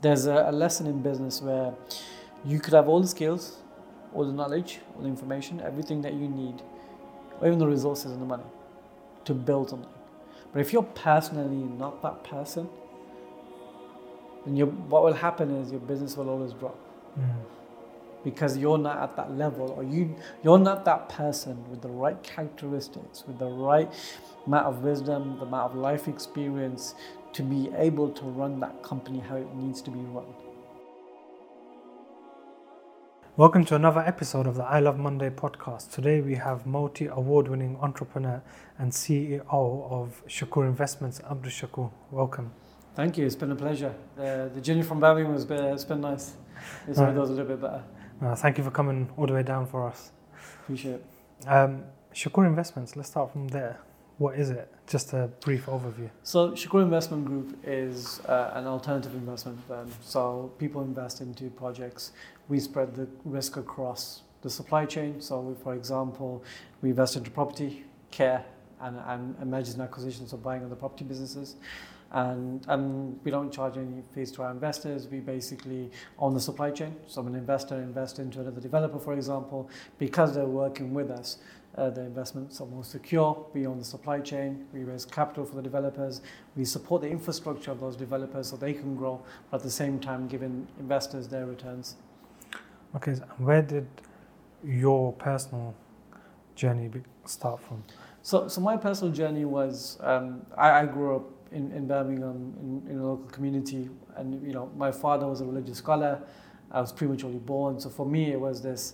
there's a, a lesson in business where you could have all the skills, all the knowledge, all the information, everything that you need, or even the resources and the money to build something. But if you're personally not that person, then what will happen is your business will always drop. Mm. Because you're not at that level, or you you're not that person with the right characteristics, with the right amount of wisdom, the amount of life experience to be able to run that company how it needs to be run. Welcome to another episode of the I Love Monday podcast. Today we have multi award winning entrepreneur and CEO of Shakur Investments, Abdul Shakur. Welcome. Thank you. It's been a pleasure. The, the journey from Birmingham has been, it's been nice. This right. goes a little bit better. Uh, thank you for coming all the way down for us. Appreciate it. Um, Shakur Investments, let's start from there. What is it? Just a brief overview. So Shakur Investment Group is uh, an alternative investment firm. So people invest into projects. We spread the risk across the supply chain. So for example, we invest into property, care, and, and, and mergers and acquisitions, so buying other property businesses. And, and we don't charge any fees to our investors. We basically own the supply chain. So an investor invests into another developer, for example, because they're working with us. Uh, the investments are more secure. We own the supply chain. We raise capital for the developers. We support the infrastructure of those developers so they can grow, but at the same time giving investors their returns. Okay, so where did your personal journey start from? So, so my personal journey was um, I, I grew up in, in Birmingham in, in a local community, and you know my father was a religious scholar. I was prematurely born, so for me it was this.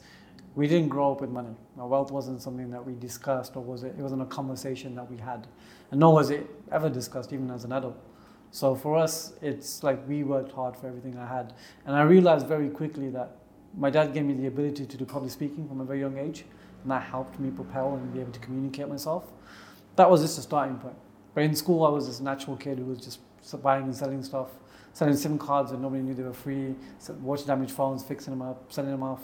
We didn't grow up with money. Wealth wasn't something that we discussed, or was it? It wasn't a conversation that we had, and nor was it ever discussed, even as an adult. So for us, it's like we worked hard for everything I had, and I realized very quickly that my dad gave me the ability to do public speaking from a very young age and that helped me propel and be able to communicate myself. That was just a starting point. But in school, I was this natural kid who was just buying and selling stuff, selling SIM cards that nobody knew they were free, water damaged phones, fixing them up, selling them off.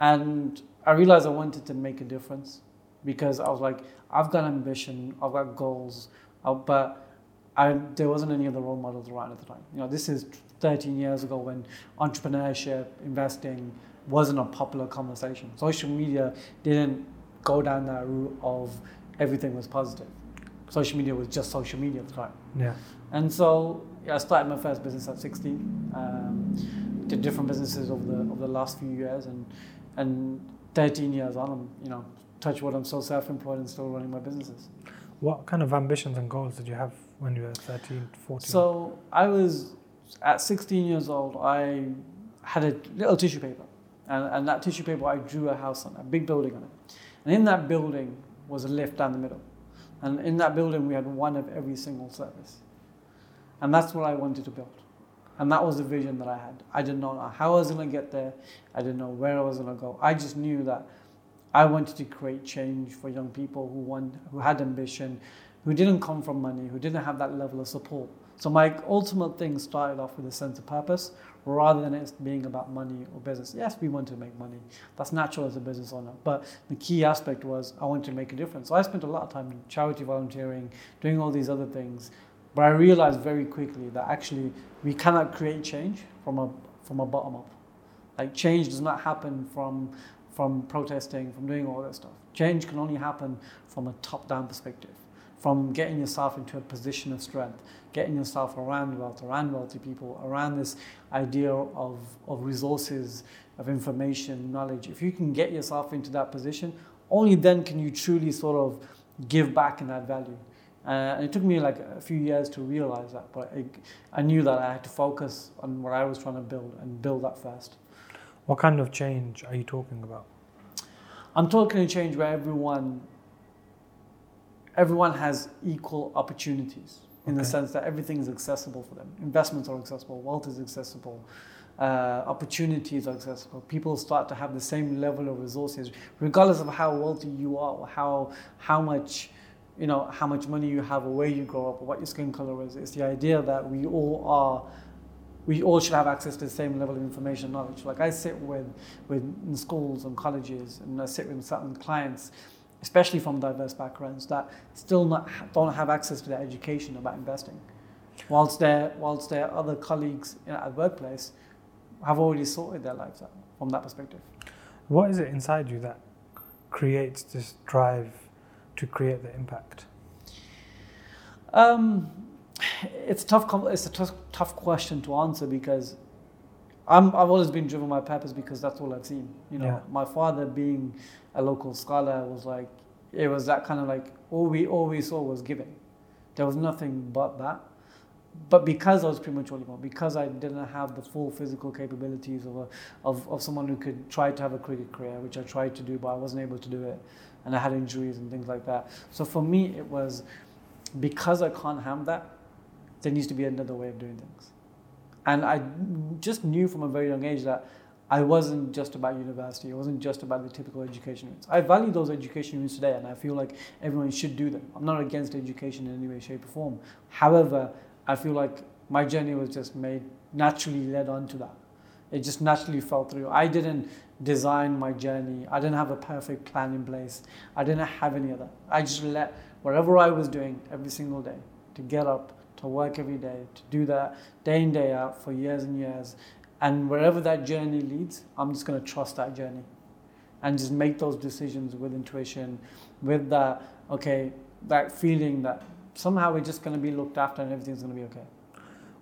And I realized I wanted to make a difference because I was like, I've got ambition, I've got goals, uh, but I, there wasn't any other role models around at the time. You know, this is 13 years ago when entrepreneurship, investing wasn't a popular conversation. Social media didn't go down that route of everything was positive. Social media was just social media at the time. Yeah. And so yeah, I started my first business at 16. Um, did different businesses over the over the last few years, and and 13 years on, I'm you know touch wood, I'm still self-employed and still running my businesses. What kind of ambitions and goals did you have when you were 13, 14? So I was at 16 years old. I had a little tissue paper, and, and that tissue paper I drew a house on, a big building on it, and in that building was a lift down the middle, and in that building we had one of every single service, and that's what I wanted to build, and that was the vision that I had. I didn't know how I was going to get there. I didn't know where I was going to go. I just knew that I wanted to create change for young people who want, who had ambition, who didn't come from money, who didn't have that level of support. So my ultimate thing started off with a sense of purpose rather than it being about money or business. Yes, we want to make money. That's natural as a business owner. But the key aspect was I wanted to make a difference. So I spent a lot of time in charity volunteering, doing all these other things. But I realized very quickly that actually we cannot create change from a from a bottom up. Like change does not happen from from protesting, from doing all that stuff. Change can only happen from a top down perspective, from getting yourself into a position of strength, getting yourself around wealth, around wealthy people, around this idea of, of resources, of information, knowledge. If you can get yourself into that position, only then can you truly sort of give back and add value. Uh, and it took me like a few years to realize that, but I, I knew that I had to focus on what I was trying to build and build that first. what kind of change are you talking about? I'm talking a change where everyone everyone has equal opportunities in the sense that everything is accessible for them. Investments are accessible, wealth is accessible, uh, opportunities are accessible. People start to have the same level of resources, regardless of how wealthy you are, or how how much you know how much money you have, or where you grow up, or what your skin color is. It's the idea that we all are we all should have access to the same level of information and knowledge. Like I sit with, with in schools and colleges, and I sit with certain clients, especially from diverse backgrounds, that still not don't have access to that education about investing. whilst their whilst their other colleagues you know, at workplace have already sorted their lives out from that perspective. What is it inside you that creates this drive to create the impact? Um, it's a tough. It's a tough, tough question to answer because I'm, I've always been driven by purpose because that's all I've seen. You know, Yeah. my father being a local scholar was like, it was that kind of like all we all we saw was giving. There was nothing but that. But because I was prematurely born, because I didn't have the full physical capabilities of, a, of, of someone who could try to have a cricket career, which I tried to do, but I wasn't able to do it, and I had injuries and things like that. So for me, it was because I can't have that, there needs to be another way of doing things. And I just knew from a very young age that I wasn't just about university. It wasn't just about the typical education routes. I value those education routes today, and I feel like everyone should do them. I'm not against education in any way, shape, or form. However, I feel like my journey was just made naturally led on to that. It just naturally fell through. I didn't design my journey. I didn't have a perfect plan in place. I didn't have any of that. I just let whatever I was doing every single day to get up, to work every day, to do that day in, day out for years and years. And wherever that journey leads, I'm just going to trust that journey and just make those decisions with intuition, with that, okay, that feeling that somehow we're just going to be looked after and everything's going to be okay.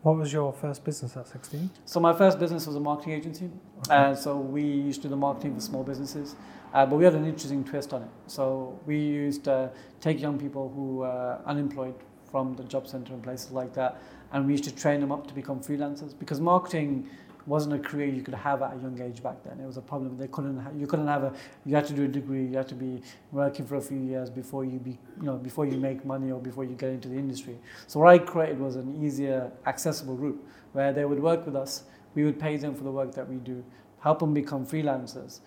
What was your first business at 16? So my first business was a marketing agency. Uh, so we used to do the marketing for small businesses, uh, but we had an interesting twist on it. So we used to take young people who were unemployed from the job center and places like that, and we used to train them up to become freelancers because marketing wasn't a career you could have at a young age back then. It was a problem. They couldn't. Ha- you couldn't have a. You had to do a degree. You had to be working for a few years before you be. You know, before you make money or before you get into the industry. So what I created was an easier, accessible route where they would work with us. We would pay them for the work that we do, help them become freelancers.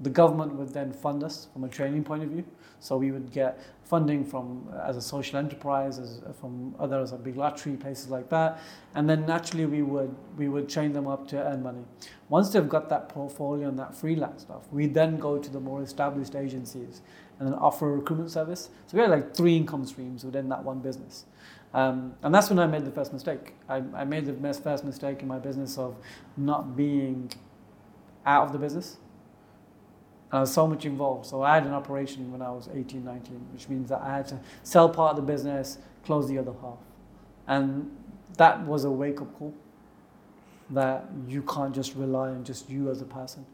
The government would then fund us from a training point of view. So we would get funding from as a social enterprise, as from others, a big lottery, places like that, and then naturally we would we would train them up to earn money. Once they've got that portfolio and that freelance stuff, we then go to the more established agencies and then offer a recruitment service. So we had like three income streams within that one business. Um, and that's when I made the first mistake. I, I made the first mistake in my business of not being out of the business. I was so much involved. So I had an operation when I was 18, 19, which means that I had to sell part of the business, close the other half. And that was a wake up call that you can't just rely on just you as a person.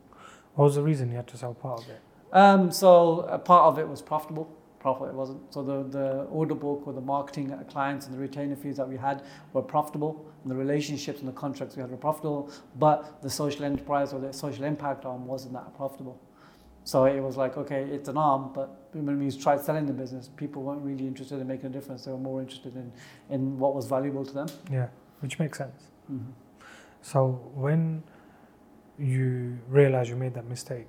What was the reason you had to sell part of it? Um, so a part of it was profitable, profit it wasn't. So the, the order book or the marketing clients and the retainer fees that we had were profitable, and the relationships and the contracts we had were profitable, but the social enterprise or the social impact arm wasn't that profitable. So it was like, okay, it's an arm, but when we tried selling the business, people weren't really interested in making a difference. They were more interested in, in what was valuable to them. Yeah, which makes sense. Mm-hmm. So when you realize you made that mistake,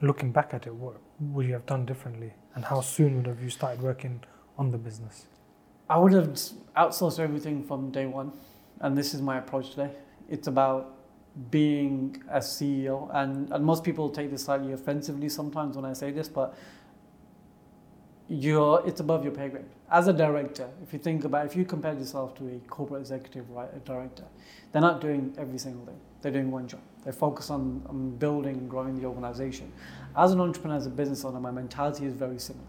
looking back at it, what would you have done differently? And how soon would have you started working on the business? I would have outsourced everything from day one, and this is my approach today. It's about being a CEO, and, and most people take this slightly offensively sometimes when I say this, but you're it's above your pay grade. As a director, if you think about if you compare yourself to a corporate executive, right, a director, they're not doing every single thing. They're doing one job. They focus on, on building and growing the organization. As an entrepreneur, as a business owner, my mentality is very similar.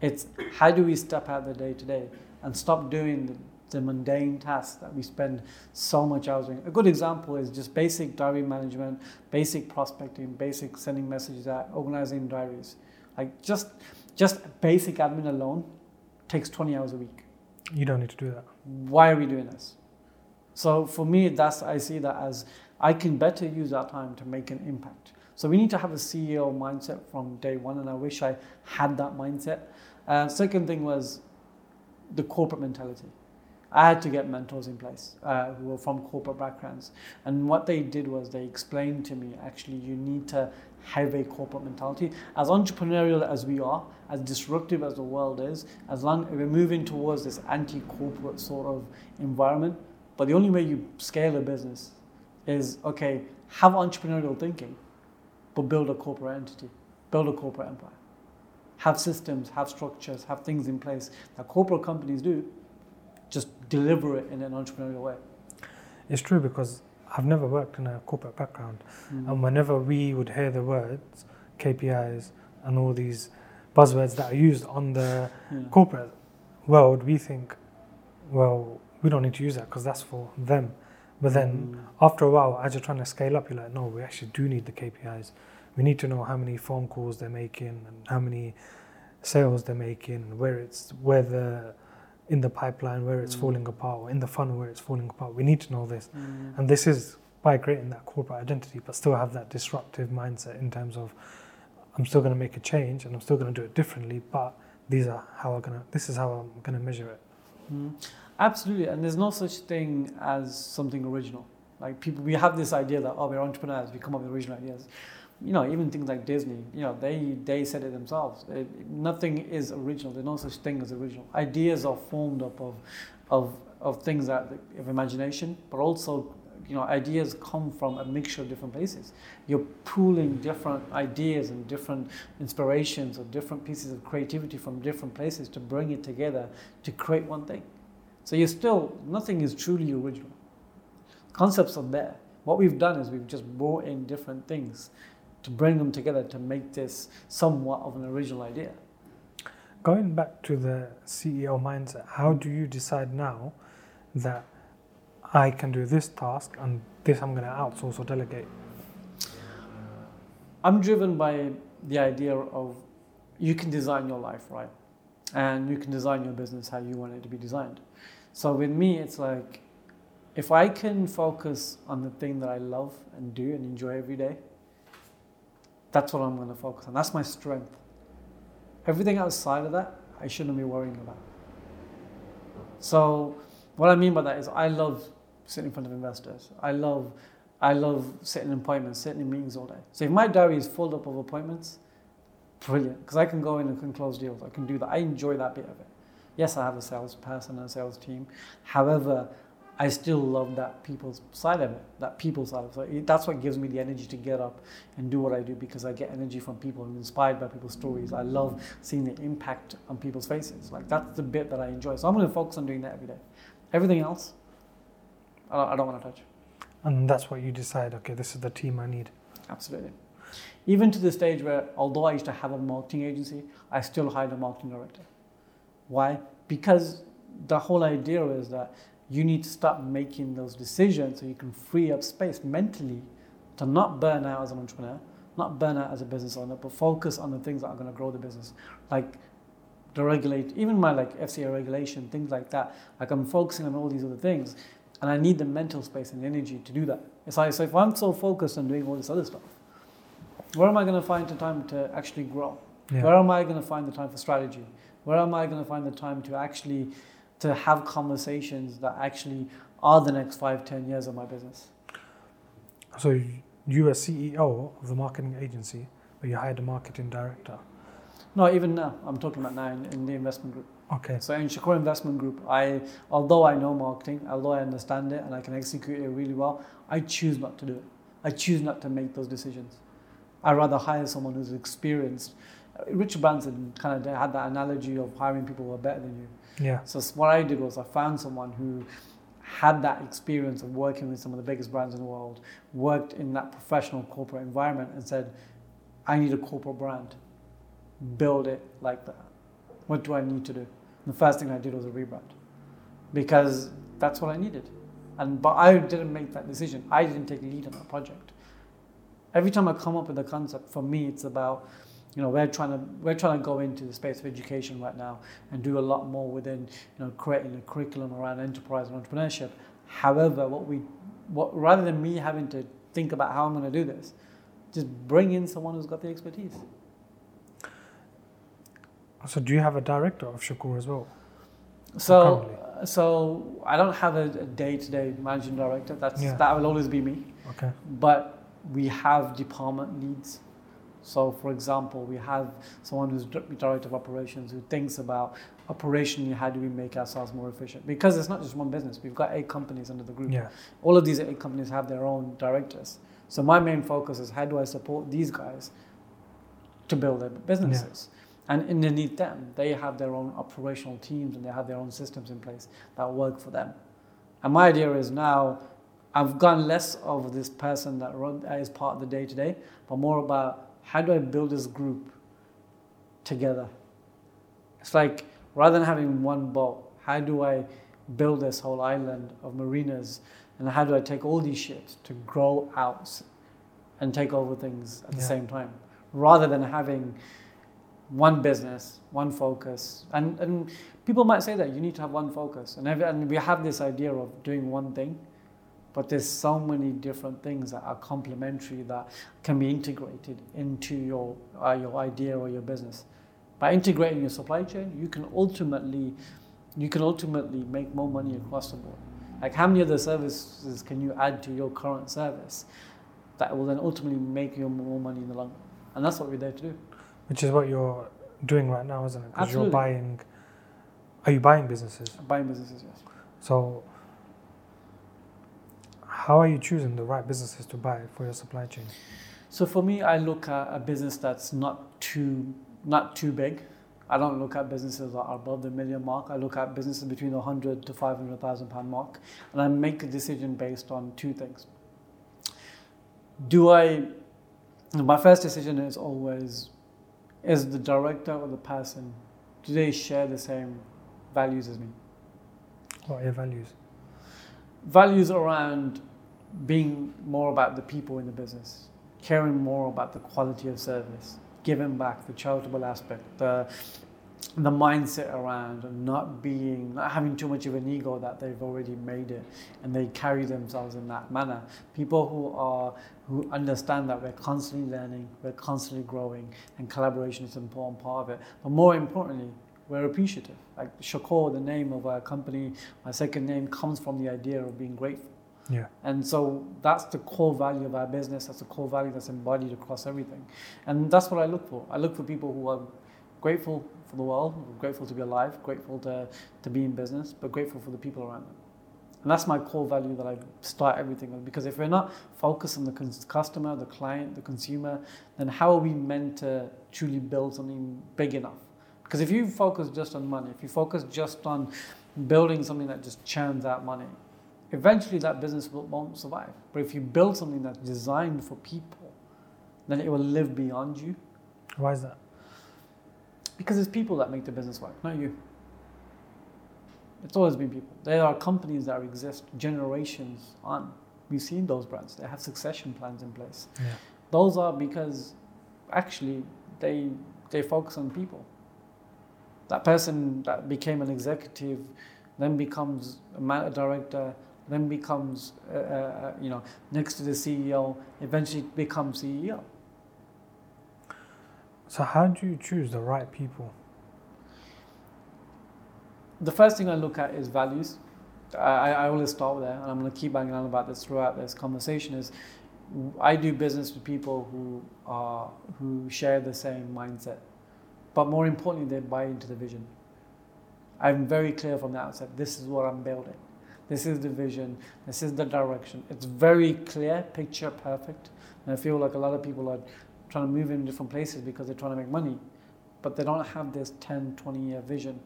It's how do we step out the day to day and stop doing the, the mundane tasks that we spend so much hours doing. A good example is just basic diary management, basic prospecting, basic sending messages out, organizing diaries. Like just just basic admin alone takes 20 hours a week. You don't need to do that. Why are we doing this? So for me, that's I see that as I can better use that time to make an impact. So we need to have a CEO mindset from day one, and I wish I had that mindset. Uh, second thing was the corporate mentality. I had to get mentors in place uh, who were from corporate backgrounds, and what they did was they explained to me actually you need to have a corporate mentality. As entrepreneurial as we are, as disruptive as the world is, as long we're moving towards this anti-corporate sort of environment, but the only way you scale a business is okay, have entrepreneurial thinking, but build a corporate entity, build a corporate empire. Have systems, have structures, have things in place that corporate companies do. Just deliver it in an entrepreneurial way. It's true because I've never worked in a corporate background, Mm. and whenever we would hear the words KPIs and all these buzzwords that are used on the Yeah. corporate world, we think, well, we don't need to use that because that's for them. But then Mm. after a while, as you're trying to scale up, you're like, no, we actually do need the KPIs. We need to know how many phone calls they're making and how many sales they're making, and where it's where the in the pipeline where it's Mm. falling apart, or in the funnel where it's falling apart. We need to know this, Mm. and this is by creating that corporate identity, but still have that disruptive mindset in terms of I'm still going to make a change and I'm still going to do it differently, but these are how I'm gonna. This is how I'm going to measure it. Mm. Absolutely, and there's no such thing as something original. Like people, we have this idea that oh, we're entrepreneurs, we come up with original ideas. You know, even things like Disney, you know, they they said it themselves. It, nothing is original. There's no such thing as original. Ideas are formed up of of of things that of imagination, but also you know, ideas come from a mixture of different places. You're pooling different ideas and different inspirations or different pieces of creativity from different places to bring it together to create one thing. So you're still, nothing is truly original. Concepts are there. What we've done is we've just brought in different things to bring them together to make this somewhat of an original idea. Going back to the CEO mindset, how do you decide now that I can do this task and this I'm going to outsource or delegate? I'm driven by the idea of you can design your life, right? And you can design your business how you want it to be designed. So with me, it's like if I can focus on the thing that I love and do and enjoy every day, that's what I'm going to focus on. That's my strength. Everything outside of that, I shouldn't be worrying about. So, what I mean by that is, I love sitting in front of investors. I love, I love sitting in appointments, sitting in meetings all day. So if my diary is full up of appointments, brilliant, because I can go in and can close deals. I can do that. I enjoy that bit of it. Yes, I have a sales person and a sales team. However, I still love that people's side of it, that people side of it. So it- that's what gives me the energy to get up and do what I do because I get energy from people. I'm inspired by people's stories. I love seeing the impact on people's faces. Like that's the bit that I enjoy. So I'm going to focus on doing that every day. Everything else, I don't, I don't want to touch. And that's what you decide, okay, this is the team I need. Absolutely. Even to the stage where, although I used to have a marketing agency, I still hired a marketing director. Why? Because the whole idea is that you need to start making those decisions so you can free up space mentally to not burn out as an entrepreneur, not burn out as a business owner, but focus on the things that are going to grow the business. Like the regulate, even my like FCA regulation, things like that. Like I'm focusing on all these other things, and I need the mental space and energy to do that. It's like, so if I'm so focused on doing all this other stuff, where am I going to find the time to actually grow? Yeah. Where am I going to find the time for strategy? Where am I going to find the time to actually to have conversations that actually are the next five, ten years of my business? So you were CEO of the marketing agency, but you hired a marketing director. No, even now, I'm talking about now in, in the investment group. Okay. So in Shakur Investment Group, I, although I know marketing, although I understand it and I can execute it really well, I choose not to do it. I choose not to make those decisions. I rather hire someone who's experienced. Richard Branson kind of had that analogy of hiring people who are better than you. Yeah. So what I did was I found someone who had that experience of working with some of the biggest brands in the world, worked in that professional corporate environment, and said, "I need a corporate brand. Build it like that. What do I need to do?" And the first thing I did was a rebrand, because that's what I needed. And but I didn't make that decision. I didn't take lead on that project. Every time I come up with a concept, for me, it's about you know we're trying to we're trying to go into the space of education right now and do a lot more within you know creating a curriculum around enterprise and entrepreneurship however what we what rather than me having to think about how i'm going to do this just bring in someone who's got the expertise So do you have a director of Shakur as well? so so i don't have a, a day-to-day managing director that's Yeah. that will always be me Okay. but we have department leads. So, for example, we have someone who's director of operations who thinks about operationally how do we make ourselves more efficient because it's not just one business. We've got eight companies under the group. Yeah. All of these eight companies have their own directors. So my main focus is how do I support these guys to build their businesses. And underneath them, they have their own operational teams and they have their own systems in place that work for them. And my idea is now I've gone less of this person that run, is part of the day to day, but more about how do I build this group together? It's like rather than having one boat, how do I build this whole island of marinas and how do I take all these ships to grow out and take over things at the same time rather than having one business, one focus. And, and people might say that you need to have one focus. And, every, and we have this idea of doing one thing, but there's so many different things that are complementary that can be integrated into your, uh, your idea or your business. By integrating your supply chain, you can ultimately, you can ultimately make more money across the board. Like how many other services can you add to your current service that will then ultimately make you more money in the long run? And that's what we're there to do. Which is what you're doing right now, isn't it? Because you're buying. Are you buying businesses? Buying businesses, yes. So, how are you choosing the right businesses to buy for your supply chain? So for me, I look at a business that's not too not too big. I don't look at businesses that are above the million mark. I look at businesses between the hundred to five hundred thousand pound mark, and I make a decision based on two things. Do I? My first decision is always: is the director or the person do they share the same values as me? What are your values? Values around being more about the people in the business, caring more about the quality of service, giving back, the charitable aspect, the the mindset around not being not having too much of an ego that they've already made it and they carry themselves in that manner. People who are who understand that we're constantly learning we're constantly growing and collaboration is an important part of it. But more importantly we're appreciative like shakur the name of our company my second name comes from the idea of being grateful Yeah. and so that's the core value of our business. That's the core value that's embodied across everything. And that's what I look for. I look for people who are grateful for the world, grateful to be alive, grateful to, to be in business, but grateful for the people around them. And that's my core value that I start everything with. Because if we're not focused on the customer, the client, the consumer, then how are we meant to truly build something big enough? Because if you focus just on money, if you focus just on building something that just churns out money, eventually that business will, won't survive. But if you build something that's designed for people, then it will live beyond you Why is that? because it's people that make the business work, not you. It's always been people. There are companies that exist generations on. We've seen those brands. They have succession plans in place. Yeah. Those are because actually they they focus on people. That person that became an executive, then becomes a, director, then becomes uh, uh, you know next to the CEO, eventually becomes CEO. So, how do you choose the right people? The first thing I look at is values. I, I always start there, and I'm going to keep banging on about this throughout this conversation. Is I do business with people who are who share the same mindset, but more importantly, they buy into the vision. I'm very clear from the outset. This is what I'm building. This is the vision. This is the direction. It's very clear, picture perfect. And I feel like a lot of people are trying to move in different places because they're trying to make money, but they don't have this 10, 20 year vision.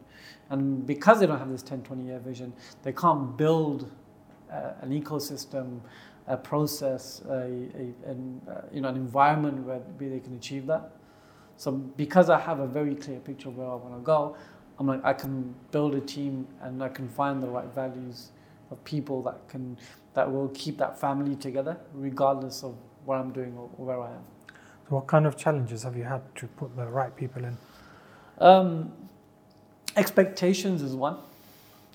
And because they don't have this 10, 20 year vision, they can't build uh, an ecosystem, a process, a, a, an, uh, you know, an environment where, they can achieve that. So because I have a very clear picture of where I want to go, I'm like I can build a team and I can find the right values of people that can that will keep that family together regardless of what I'm doing or, or where I am. So, what kind of challenges have you had to put the right people in? Um, expectations is one.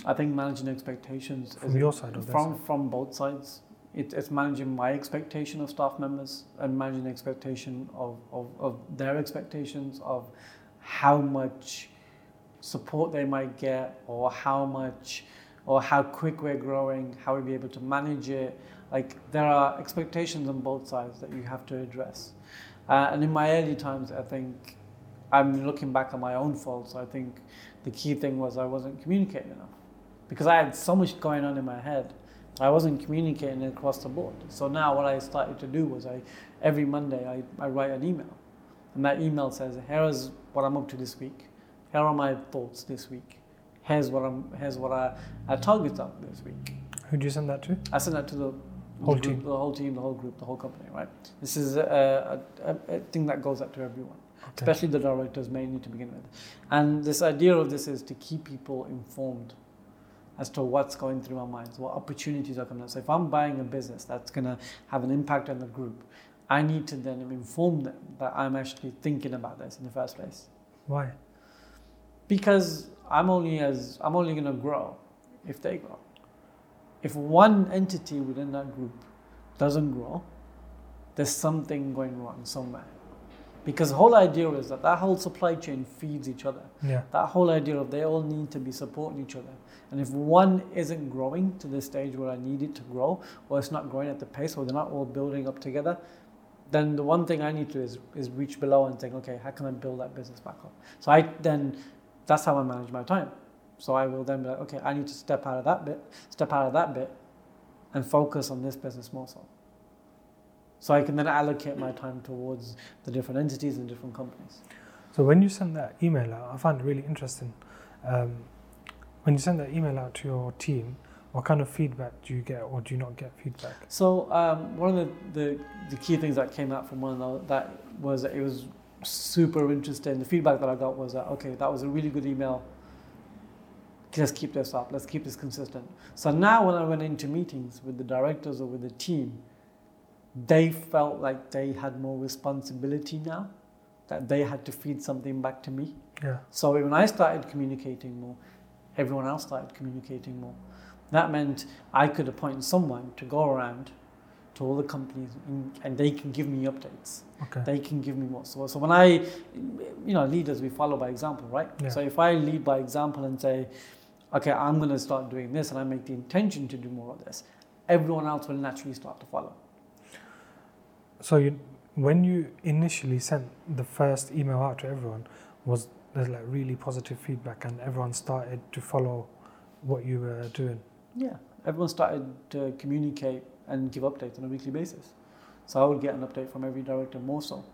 I think managing expectations From is your side from side? from both sides. It, it's managing my expectation of staff members and managing the expectation of, of, of their expectations of how much support they might get or how much or how quick we're growing, how we'll be able to manage it. Like there are expectations on both sides that you have to address. Uh, and in my early times, I think I'm looking back at my own faults. I think the key thing was I wasn't communicating enough because I had so much going on in my head. I wasn't communicating across the board. So now what I started to do was I every Monday I, I write an email And that email says, here is what I'm up to this week. Here are my thoughts this week. Here's what I'm. Here's what our, our targets are this week. Who do you send that to? I send that to the Whole group, team. the whole team, the whole group, the whole company. Right. This is a, a, a, a thing that goes out to everyone, Okay. especially the directors mainly to begin with. And this idea of this is to keep people informed as to what's going through our minds, what opportunities are coming up. So if I'm buying a business that's going to have an impact on the group, I need to then inform them that I'm actually thinking about this in the first place. Why? Because I'm only as I'm only going to grow if they grow. If one entity within that group doesn't grow, there's something going wrong somewhere. Because the whole idea is that that whole supply chain feeds each other. Yeah. That whole idea of they all need to be supporting each other. And if one isn't growing to the stage where I need it to grow, or it's not growing at the pace, or they're not all building up together, then the one thing I need to do is, is reach below and think, okay, how can I build that business back up? So I then, that's how I manage my time. So I will then be like, okay, I need to step out of that bit, step out of that bit, and focus on this business more so. So I can then allocate my time towards the different entities and different companies. So when you send that email out, I find it really interesting. Um, when you send that email out to your team, what kind of feedback do you get, or do you not get feedback? So um, one of the, the, the key things that came out from one of that was that it was super interesting. The feedback that I got was that okay, that was a really good email. Let's keep this up. Let's keep this consistent. So now when I went into meetings with the directors or with the team, they felt like they had more responsibility now, that they had to feed something back to me. Yeah. So when I started communicating more, everyone else started communicating more. That meant I could appoint someone to go around to all the companies and, and they can give me updates. Okay. They can give me more. So, so when I, you know, leaders, we follow by example, right? Yeah. So if I lead by example and say, okay, I'm going to start doing this and I make the intention to do more of this, everyone else will naturally start to follow. So you, when you initially sent the first email out to everyone, was there like really positive feedback, and everyone started to follow what you were doing? Yeah, everyone started to communicate and give updates on a weekly basis. So I would get an update from every director more so.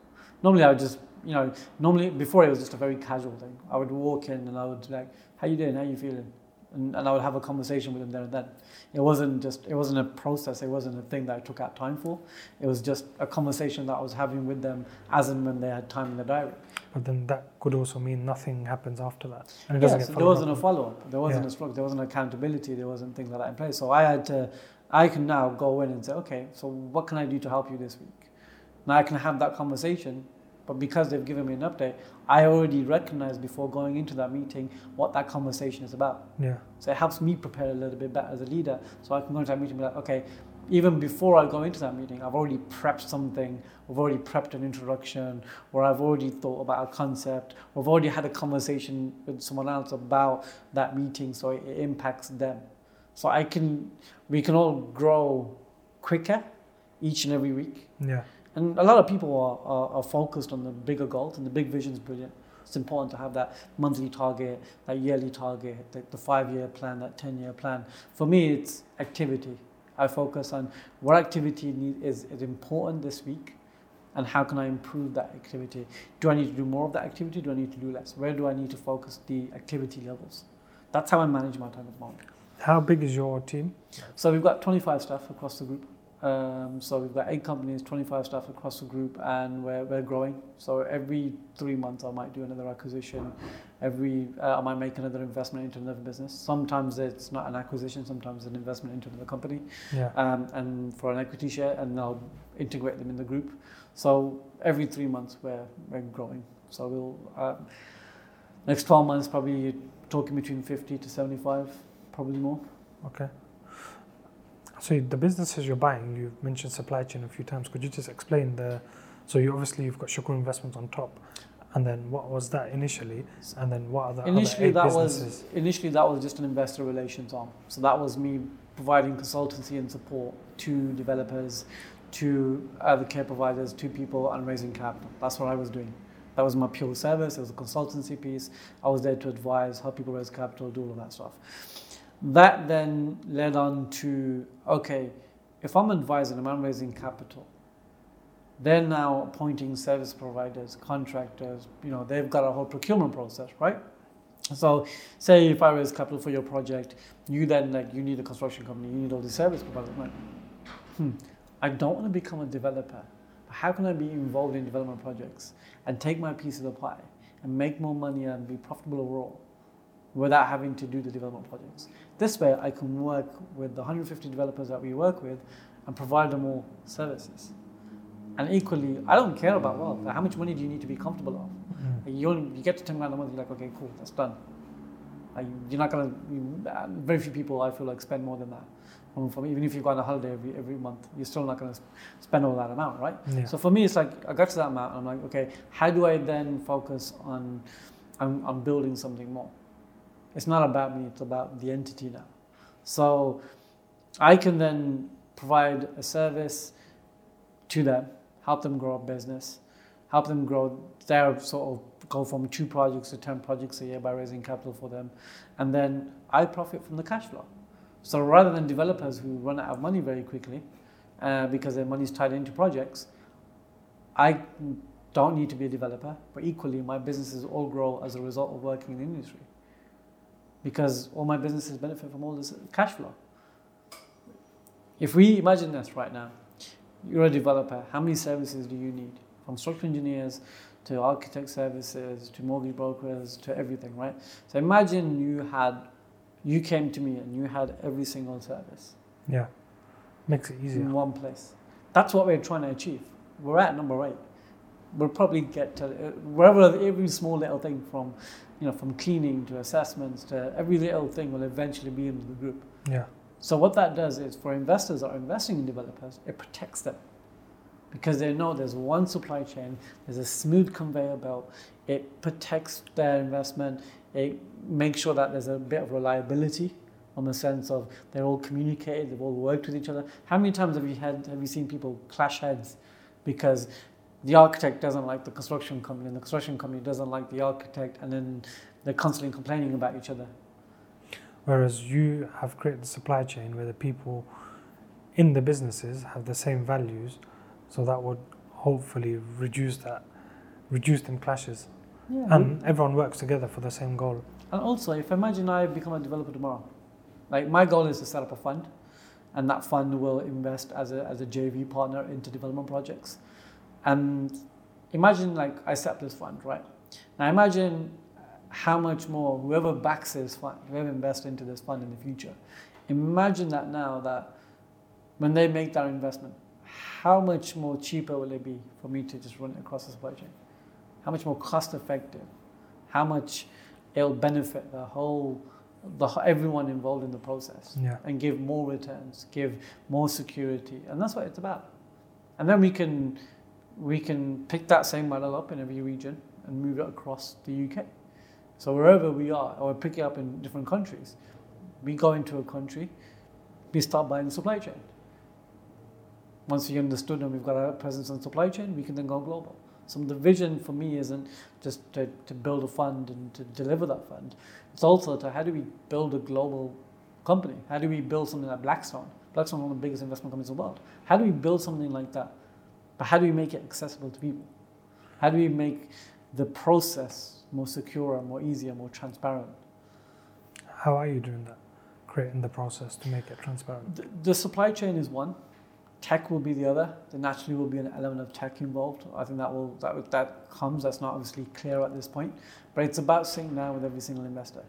Normally I would just, you know, normally before it was just a very casual thing. I would walk in and I would be like, how you doing? How you feeling? And, and I would have a conversation with them there and then. It wasn't just, it wasn't a process. It wasn't a thing that I took out time for. It was just a conversation that I was having with them as and when they had time in the diary. But then that could also mean nothing happens after that, and it doesn't get there wasn't a follow up. There wasn't Yeah. a structure. There wasn't accountability. There wasn't things like that in place. So I had to. I can now go in and say, okay, so what can I do to help you this week? Now I can have that conversation, but because they've given me an update, I already recognize before going into that meeting what that conversation is about. Yeah. So it helps me prepare a little bit better as a leader. So I can go into that meeting and be like, okay, even before I go into that meeting, I've already prepped something, I've already prepped an introduction, or I've already thought about a concept, or I've already had a conversation with someone else about that meeting so it impacts them. So I can, we can all grow quicker each and every week. Yeah. And a lot of people are, are, are focused on the bigger goals, and the big vision is brilliant. It's important to have that monthly target, that yearly target, the, the five year plan, that 10 year plan. For me, it's activity. I focus on what activity need, is, is important this week and how can I improve that activity. Do I need to do more of that activity? Do I need to do less? Where do I need to focus the activity levels? That's how I manage my time at the moment. How big is your team? So we've got 25 staff across the group. Um, so we've got eight companies, 25 staff across the group, and we're, we're growing. So every three months, I might do another acquisition. Every uh, I might make another investment into another business. Sometimes it's not an acquisition. Sometimes it's an investment into another company, Yeah. um, and for an equity share, and I'll integrate them in the group. So every three months, we're we're growing. So we'll uh, next 12 months probably talking between 50 to 75, probably more. Okay. So the businesses you're buying, you've mentioned supply chain a few times. Could you just explain the? So you obviously you've got Shakur Investments on top, and then what was that initially, and then what are the initially other eight that businesses? was initially that was just an investor relations arm so that was me providing consultancy and support to developers to other care providers to people and raising capital that's what i was doing that was my pure service it was a consultancy piece i was there to advise help people raise capital do all of that stuff that then led on to okay if i'm advising and i'm raising capital they're now appointing service providers, contractors, you know, they've got a whole procurement process, right? So say if I raise capital for your project, you then like you need a construction company, you need all the service providers. Like, hmm, I don't want to become a developer. But how can I be involved in development projects and take my piece of the pie and make more money and be profitable overall without having to do the development projects? This way I can work with the 150 developers that we work with and provide them all services. And equally, I don't care about wealth. How much money do you need to be comfortable of? Mm. You, only, you get to 10 grand a month, you're like, okay, cool, that's done. Like, you're not gonna, uh, very few people I feel like spend more than that. From, from, even if you go on a holiday every, every month, you're still not gonna spend all that amount, right? Yeah. So for me, it's like, I got to that amount, I'm like, okay, how do I then focus on, on, on building something more? It's not about me, it's about the entity now. So I can then provide a service to them, help them grow a business, help them grow their sort of go from two projects to 10 projects a year by raising capital for them. And then I profit from the cash flow. So rather than developers who run out of money very quickly uh, because their money is tied into projects, I don't need to be a developer, but equally my businesses all grow as a result of working in the industry because all my businesses benefit from all this cash flow. If we imagine this right now, you're a developer, how many services do you need? From structural engineers to architect services to mortgage brokers to everything, right? So imagine you had, you came to me and you had every single service Yeah. Makes it easier. in one place. That's what we're trying to achieve. We're at number eight. We'll probably get to uh, wherever every small little thing from, you know, from cleaning to assessments to every little thing will eventually be into the group. Yeah. So what that does is for investors that are investing in developers, it protects them because they know there's one supply chain, there's a smooth conveyor belt. It protects their investment. It makes sure that there's a bit of reliability on the sense of they're all communicated, they've all worked with each other. How many times have you had have you seen people clash heads because the architect doesn't like the construction company and the construction company doesn't like the architect and then they're constantly complaining about each other. Whereas you have created a supply chain where the people in the businesses have the same values, so that would hopefully reduce that, reduce them clashes, Yeah. and everyone works together for the same goal. And also, if I imagine I become a developer tomorrow, like my goal is to set up a fund, and that fund will invest as a as a JV partner into development projects. And imagine like I set up this fund, right? Now imagine how much more whoever backs this fund, whoever invests into this fund in the future, imagine that now that when they make that investment, how much more cheaper will it be for me to just run it across the supply chain? How much more cost effective? How much it'll benefit the whole, the everyone involved in the process, Yeah. and give more returns, give more security, and that's what it's about. And then we can, we can pick that same model up in every region and move it across the UK. So wherever we are, or pick it up in different countries, we go into a country, we start buying the supply chain. Once we understood and we've got a presence in supply chain, we can then go global. So the vision for me isn't just to, to build a fund and to deliver that fund. It's also to how do we build a global company? How do we build something like Blackstone? Blackstone is one of the biggest investment companies in the world. How do we build something like that? But how do we make it accessible to people? How do we make the process more secure, more easier, more transparent? How are you doing that? Creating the process to make it transparent. The, the supply chain is one. Tech will be the other. There naturally will be an element of tech involved. I think that will that that comes. That's not obviously clear at this point, but it's about sitting down with every single investor.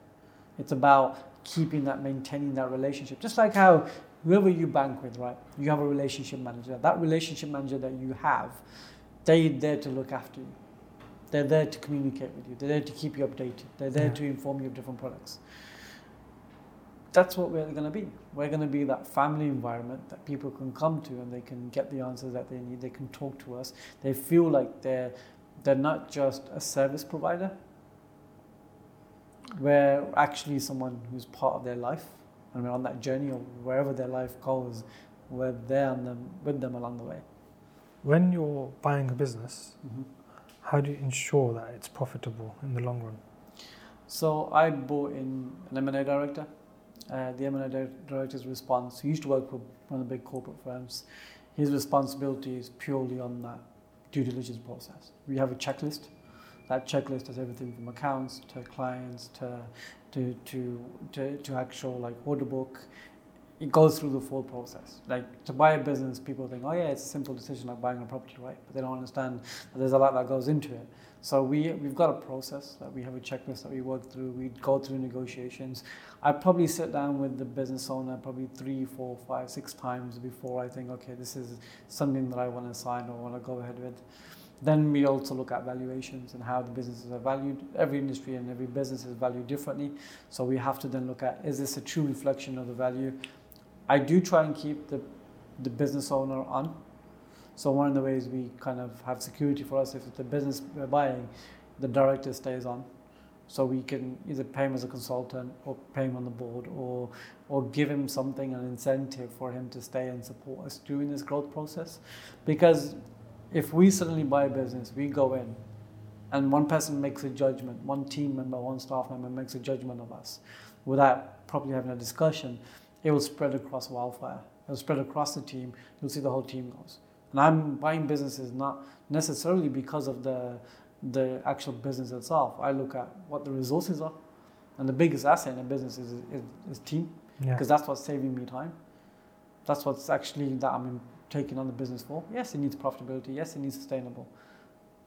It's about keeping that, maintaining that relationship. Just like how whoever you bank with, right? You have a relationship manager. That relationship manager that you have, they're there to look after you. They're there to communicate with you. They're there to keep you updated. They're there Yeah. to inform you of different products. That's what we're going to be. We're going to be that family environment that people can come to and they can get the answers that they need. They can talk to us. They feel like they're they're not just a service provider. We're actually someone who's part of their life, and we're on that journey or wherever their life goes. We're there them, with them along the way. When you're buying a business, how do you ensure that it's profitable in the long run? So I bought in an M&A director. Uh, the M&A director's response, he used to work for one of the big corporate firms. His responsibility is purely on that due diligence process. We have a checklist. That checklist has everything from accounts to clients to to to to, to actual like order book. It goes through the full process. Like to buy a business, people think, oh yeah, it's a simple decision like buying a property, right? But they don't understand that there's a lot that goes into it. So we we've got a process that we have a checklist that we work through. We go through negotiations. I probably sit down with the business owner probably three, four, five, six times before I think, okay, this is something that I want to sign or want to go ahead with. Then we also look at valuations and how the businesses are valued. Every industry and every business is valued differently. So we have to then look at is this a true reflection of the value? I do try and keep the, the business owner on. So one of the ways we kind of have security for us, if it's the business we're buying, the director stays on. So we can either pay him as a consultant or pay him on the board or or give him something, an incentive for him to stay and support us during this growth process. Because if we suddenly buy a business, we go in and one person makes a judgment, one team member, one staff member makes a judgment of us without properly having a discussion, it will spread across wildfire. It will spread across the team. You'll see the whole team goes. And I'm buying businesses not necessarily because of the the actual business itself. I look at what the resources are, and the biggest asset in a business is is, is team, because yeah. that's what's saving me time. That's what's actually that I'm taking on the business for. Yes, it needs profitability. Yes, it needs sustainable,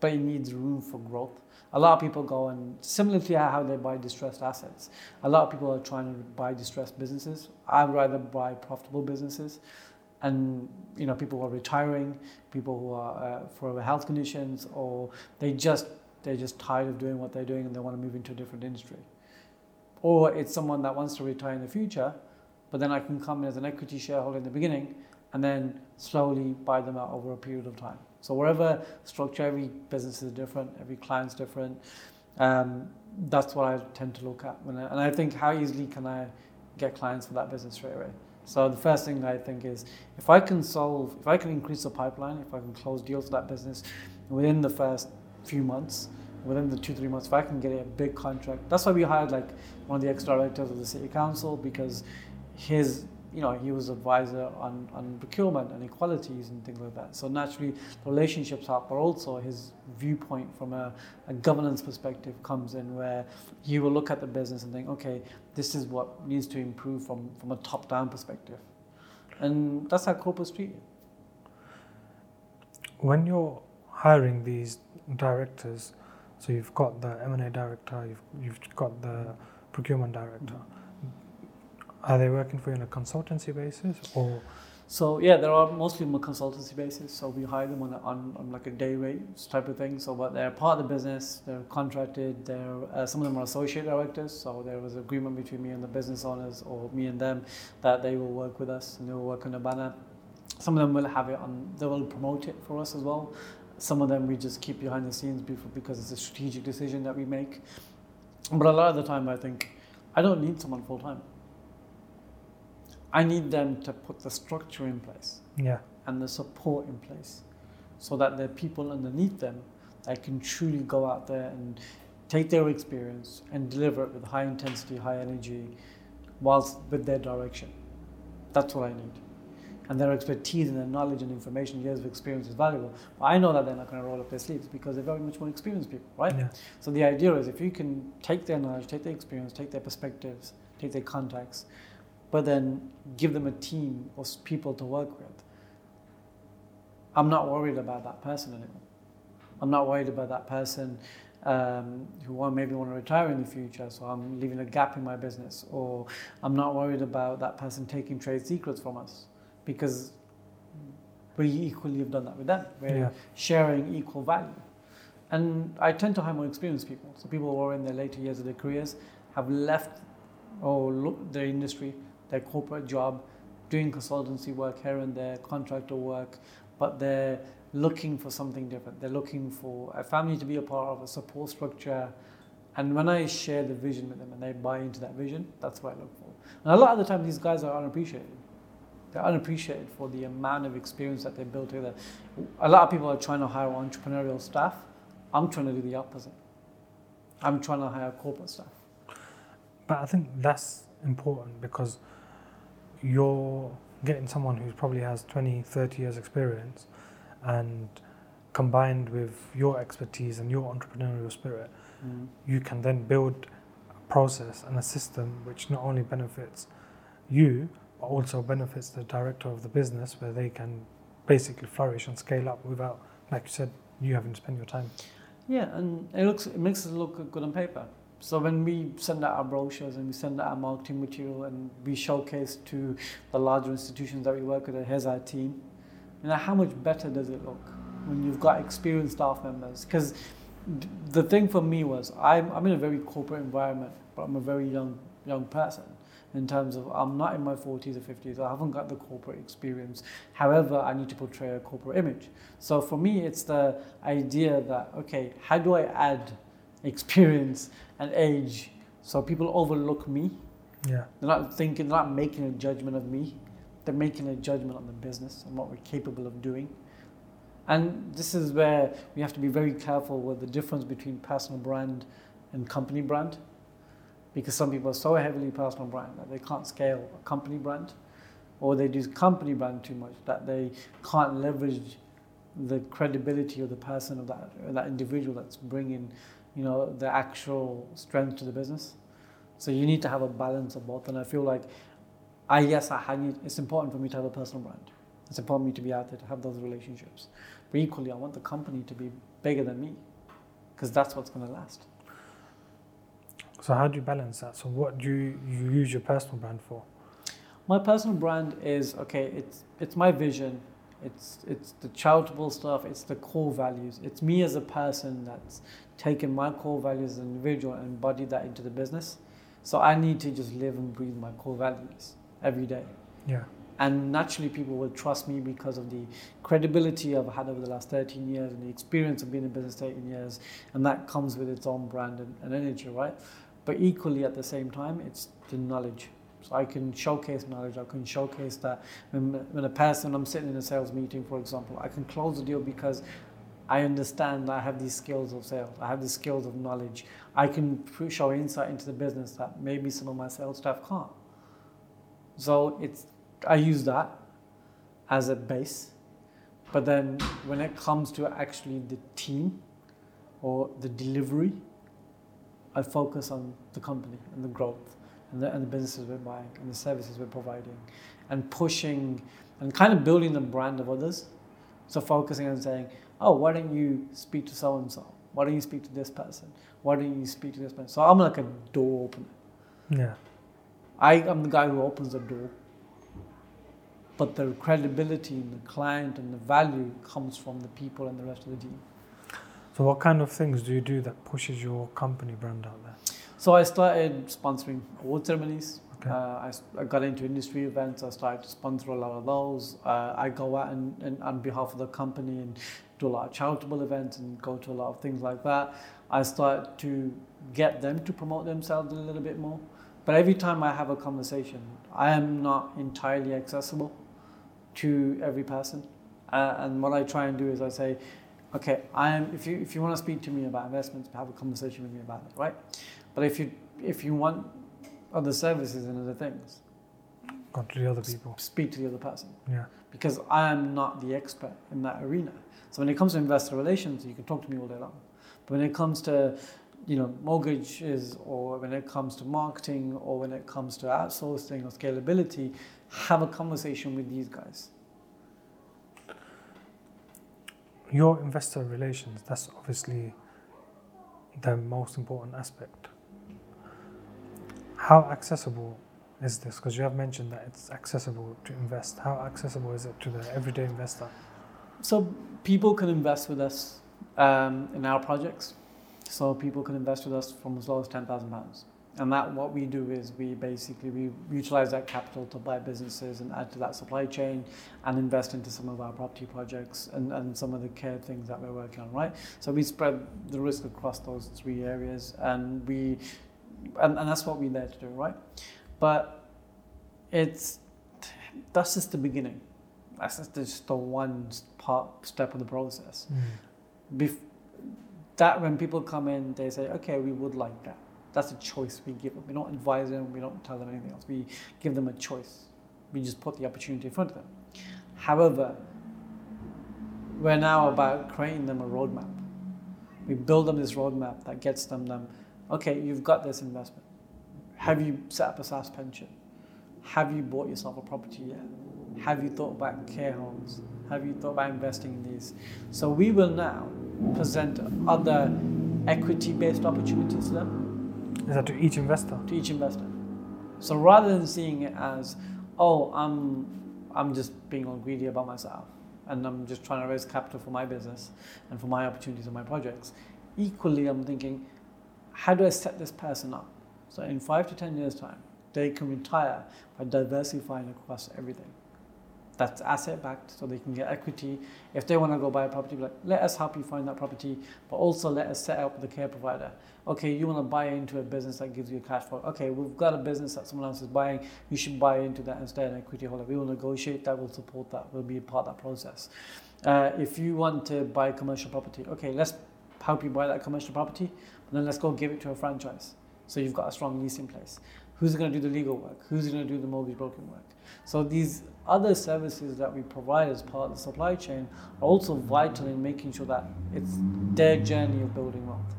but it needs room for growth. A lot of people go and similarly to how they buy distressed assets. A lot of people are trying to buy distressed businesses. I'd rather buy profitable businesses and you know people who are retiring, people who are uh, for health conditions, or they just they're just tired of doing what they're doing and they want to move into a different industry, or it's someone that wants to retire in the future, but then I can come in as an equity shareholder in the beginning and then slowly buy them out over a period of time. So wherever structure, every business is different, every client's different. Um, that's what I tend to look at, I, and I think how easily can I get clients for that business straight away. So the first thing I think is if I can solve, if I can increase the pipeline, if I can close deals for that business within the first few months, within the two three months, if I can get a big contract, that's why we hired like one of the ex directors of the city council because his you know, he was advisor on, on procurement and equalities and things like that. So naturally, the relationships help, but also his viewpoint from a, a governance perspective comes in where he will look at the business and think, okay, this is what needs to improve from, from a top-down perspective. And that's how corporates treat it. When you're hiring these directors, so you've got the M&A director, you've, you've got the procurement director, mm-hmm are they working for you on a consultancy basis or? So yeah, there are mostly on a consultancy basis. So we hire them on, a, on, on like a day rate type of thing. So but they're part of the business. They're contracted. They're uh, some of them are associate directors. So there was agreement between me and the business owners, or me and them, that they will work with us and they will work on the banner. Some of them will have it on. They will promote it for us as well. Some of them we just keep behind the scenes because it's a strategic decision that we make. But a lot of the time, I think I don't need someone full time. I need them to put the structure in place yeah. and the support in place so that there are people underneath them that can truly go out there and take their experience and deliver it with high intensity, high energy, whilst with their direction. That's what I need. And their expertise and their knowledge and information, years of experience is valuable. But I know that they're not going to roll up their sleeves because they're very much more experienced people, right? Yeah. So the idea is if you can take their knowledge, take their experience, take their perspectives, take their contacts, but then give them a team of people to work with. I'm not worried about that person anymore. I'm not worried about that person um, who maybe want to retire in the future, so I'm leaving a gap in my business. Or I'm not worried about that person taking trade secrets from us because we equally have done that with them. We're yeah. sharing equal value. And I tend to hire more experienced people. So people who are in their later years of their careers have left or look, their industry their corporate job, doing consultancy work here and there, contractor work, but they're looking for something different. They're looking for a family to be a part of, a support structure. And when I share the vision with them and they buy into that vision, that's what I look for. And a lot of the time, these guys are unappreciated. They're unappreciated for the amount of experience that they built together. A lot of people are trying to hire entrepreneurial staff. I'm trying to do the opposite. I'm trying to hire corporate staff. But I think that's important because you're getting someone who probably has 20, 30 years experience and combined with your expertise and your entrepreneurial spirit, Mm. you can then build a process and a system which not only benefits you, but also benefits the director of the business where they can basically flourish and scale up without, like you said, you having to spend your time. Yeah, and it looks it makes us look good on paper. So when we send out our brochures and we send out our marketing material and we showcase to the larger institutions that we work with, here's our team. You know, how much better does it look when you've got experienced staff members? Because the thing for me was I'm, I'm in a very corporate environment, but I'm a very young young person in terms of I'm not in my 40s or 50s. I haven't got the corporate experience. However, I need to portray a corporate image. So for me, it's the idea that okay, how do I add experience and age so people overlook me? Yeah. They're not thinking, they're not making a judgment of me. They're making a judgment on the business and what we're capable of doing. And this is where we have to be very careful with the difference between personal brand and company brand. Because some people are so heavily personal brand that they can't scale a company brand, or they do company brand too much that they can't leverage the credibility of the person of that or that individual that's bringing, you know, the actual strength to the business. So you need to have a balance of both. And I feel like, I yes, I had, it's important for me to have a personal brand. It's important for me to be out there to have those relationships. But equally, I want the company to be bigger than me, because that's what's going to last. So how do you balance that? So what do you, you use your personal brand for? My personal brand is okay. It's it's my vision. It's it's the charitable stuff. It's the core values. It's me as a person that's taken my core values as an individual and embodied that into the business. So I need to just live and breathe my core values every day. Yeah. And naturally, people will trust me because of the credibility I've had over the last 13 years and the experience of being in business 13 years. And that comes with its own brand and, and energy, right? But equally, at the same time, it's the knowledge. So I can showcase knowledge. I can showcase that when, when a person, I'm sitting in a sales meeting, for example, I can close the deal because I understand I have these skills of sales. I have these skills of knowledge. I can show insight into the business that maybe some of my sales staff can't. So it's I use that as a base, but then when it comes to actually the team or the delivery, I focus on the company and the growth and the, and the businesses we're buying and the services we're providing and pushing and kind of building the brand of others. So focusing on saying, oh, why don't you speak to so and so? Why don't you speak to this person? Why don't you speak to this person? So I'm like a door opener. Yeah. I am the guy who opens the door. But the credibility in the client and the value comes from the people and the rest of the team. So what kind of things do you do that pushes your company brand out there? So I started sponsoring award ceremonies. Okay. Uh, I, I got into industry events. I started to sponsor a lot of those. Uh, I go out and, and on behalf of the company and do a lot of charitable events and go to a lot of things like that. I start to get them to promote themselves a little bit more. But every time I have a conversation, I am not entirely accessible to every person. Uh, and what I try and do is I say, okay, I am. If you if you want to speak to me about investments, have a conversation with me about it, right? But if you if you want other services and other things, Go to the other people. speak to the other person Yeah. because I am not the expert in that arena. So when it comes to investor relations, you can talk to me all day long. But when it comes to you know mortgages or when it comes to marketing or when it comes to outsourcing or scalability, have a conversation with these guys. Your investor relations, that's obviously the most important aspect. How accessible is this? Because you have mentioned that it's accessible to invest. How accessible is it to the everyday investor? So people can invest with us um, in our projects. So people can invest with us from as low as ten thousand pounds. And that what we do is we basically we utilize that capital to buy businesses and add to that supply chain and invest into some of our property projects and, and some of the care things that we're working on, right? So we spread the risk across those three areas and we and, and that's what we're there to do, right? But it's that's just the beginning. That's just, the one part step of the process. Hmm. Bef- that when people come in, they say, okay, we would like that. That's a choice we give them. We don't advise them, we don't tell them anything else. We give them a choice. We just put the opportunity in front of them. However, we're now about creating them a roadmap. We build them this roadmap that gets them them. Okay, you've got this investment. Have you set up a SSAS pension? Have you bought yourself a property yet? Have you thought about care homes? Have you thought about investing in these? So we will now present other equity-based opportunities to them. Is that to each investor? To each investor. So rather than seeing it as, oh, I'm, I'm just being all greedy about myself, and I'm just trying to raise capital for my business and for my opportunities and my projects. Equally, I'm thinking, how do I set this person up? So in five to ten years' time, they can retire by diversifying across everything that's asset backed so they can get equity. If they want to go buy a property, like, let us help you find that property, but also let us set up the care provider. Okay, you want to buy into a business that gives you cash flow. Okay, we've got a business that someone else is buying, you should buy into that instead, an equity holder. We will negotiate that, we'll support that, we'll be a part of that process. Uh, if you want to buy commercial property, okay, let's help you buy that commercial property, then let's go give it to a franchise. So you've got a strong lease in place. Who's going to do the legal work? Who's going to do the mortgage broking work? So these other services that we provide as part of the supply chain are also vital in making sure that it's their journey of building wealth.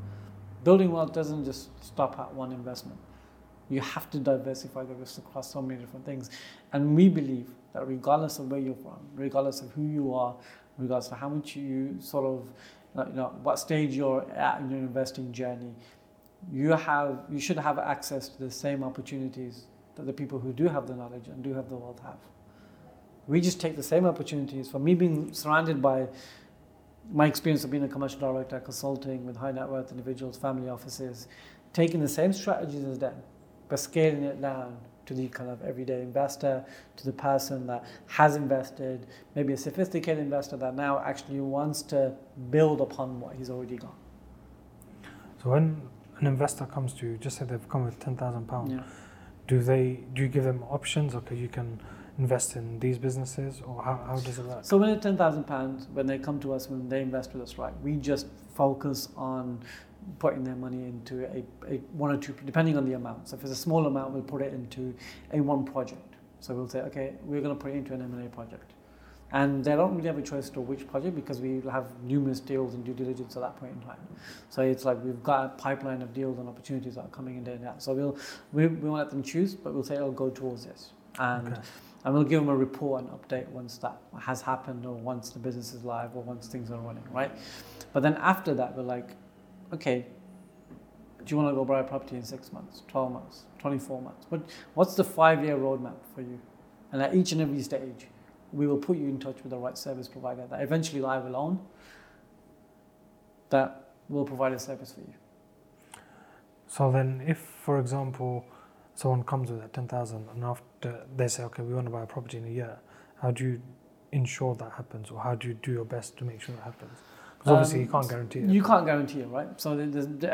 Building wealth doesn't just stop at one investment. You have to diversify the risk across so many different things. And we believe that regardless of where you're from, regardless of who you are, regardless of how much you sort of, you know, what stage you're at in your investing journey, you have, you should have access to the same opportunities that the people who do have the knowledge and do have the wealth have. We just take the same opportunities. For me, being surrounded by my experience of being a commercial director, consulting with high net worth individuals, family offices, taking the same strategies as them, but scaling it down to the kind of everyday investor, to the person that has invested, maybe a sophisticated investor that now actually wants to build upon what he's already got. So when an investor comes to you, just say they've come with ten thousand Yeah. pounds, do they do you give them options? Okay, you can invest in these businesses, or how, how does it work? So when it's ten thousand pounds, when they come to us, when they invest with us, right, we just focus on putting their money into a, a one or two, depending on the amount. So if it's a small amount, we'll put it into a one project. So we'll say, okay, we're going to put it into an M&A project. And they don't really have a choice to which project because we have numerous deals and due diligence at that point in time. So it's like we've got a pipeline of deals and opportunities that are coming in there and out. So we'll we, we won't let them choose, but we'll say it'll go towards this. And Okay. and we'll give them a report and update once that has happened or once the business is live or once things are running, right? But then after that, we're like, okay, do you want to go buy a property in six months, 12 months, 24 months? What, what's the five year roadmap for you? And at each and every stage, we will put you in touch with the right service provider that eventually I will own that will provide a service for you. So then, if, for example, someone comes with that 10,000 and after they say, okay, we want to buy a property in a year, how do you ensure that happens or how do you do your best to make sure that happens? Because obviously you Um, can't guarantee it. You can't guarantee it, right? So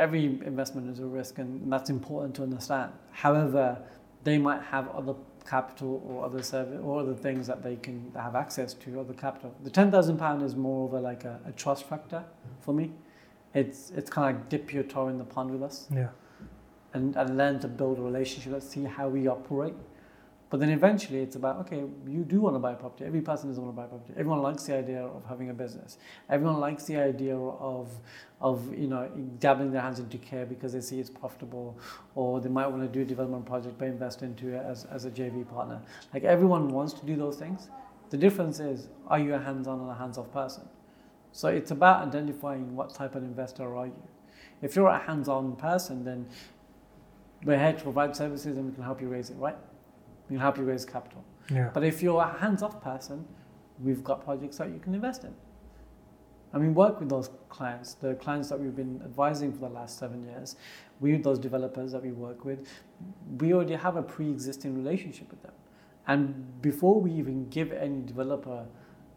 every investment is a risk, and that's important to understand. However, they might have other capital or other service or other things that they can have access to, other capital. The ten thousand pound is more of a like a, a trust factor for me. It's it's kind of like dip your toe in the pond with us yeah. and, and learn to build a relationship. Let's see how we operate. But then eventually it's about, okay, you do want to buy property. Every person doesn't want to buy property. Everyone likes the idea of having a business. Everyone likes the idea of, of you know, dabbling their hands into care because they see it's profitable or they might want to do a development project but invest into it as, as a JV partner. Like everyone wants to do those things. The difference is, are you a hands-on or a hands-off person? So it's about identifying what type of investor are you. If you're a hands-on person, then we're here to provide services and we can help you raise it, right? We can help you raise capital. Yeah. But if you're a hands-off person, we've got projects that you can invest in. And we work with those clients, the clients that we've been advising for the last seven years, we those developers that we work with, we already have a pre-existing relationship with them. And before we even give any developer,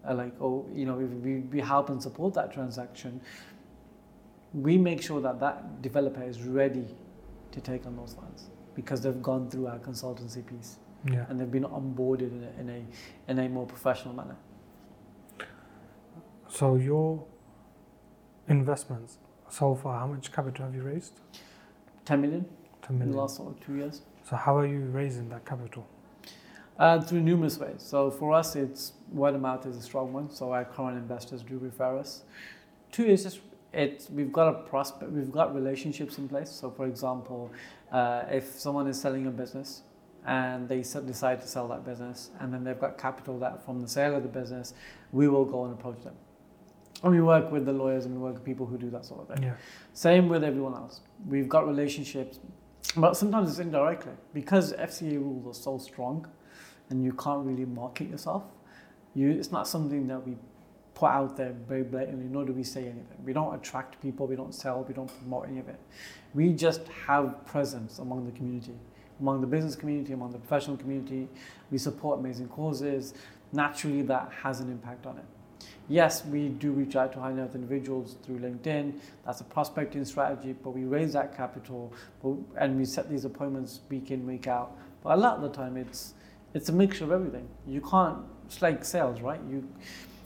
uh, like, oh, you know, we, we, we help and support that transaction, we make sure that that developer is ready to take on those funds because they've gone through our consultancy piece Yeah. and they've been onboarded in a, in a, in a more professional manner. So your investments so far, how much capital have you raised? 10 million 10 in the last sort of two years. So how are you raising that capital? Uh, through numerous ways. So for us, it's word of mouth is a strong one. So our current investors do refer us. Two is just it's we've got a prospect, we've got relationships in place. So for example, uh, if someone is selling a business and they decide to sell that business, and then they've got capital that from the sale of the business, we will go and approach them. And we work with the lawyers and we work with people who do that sort of thing. Yeah. Same with everyone else. We've got relationships, but sometimes it's indirectly because FCA rules are so strong, and you can't really market yourself. You, it's not something that we put out there very blatantly, nor do we say anything. We don't attract people, we don't sell, we don't promote any of it. We just have presence among the community, among the business community, among the professional community. We support amazing causes. Naturally, that has an impact on it. Yes, we do reach out to high net worth individuals through LinkedIn. That's a prospecting strategy, but we raise that capital and we set these appointments week in, week out. But a lot of the time, it's it's a mixture of everything. You can't. It's like sales, right? You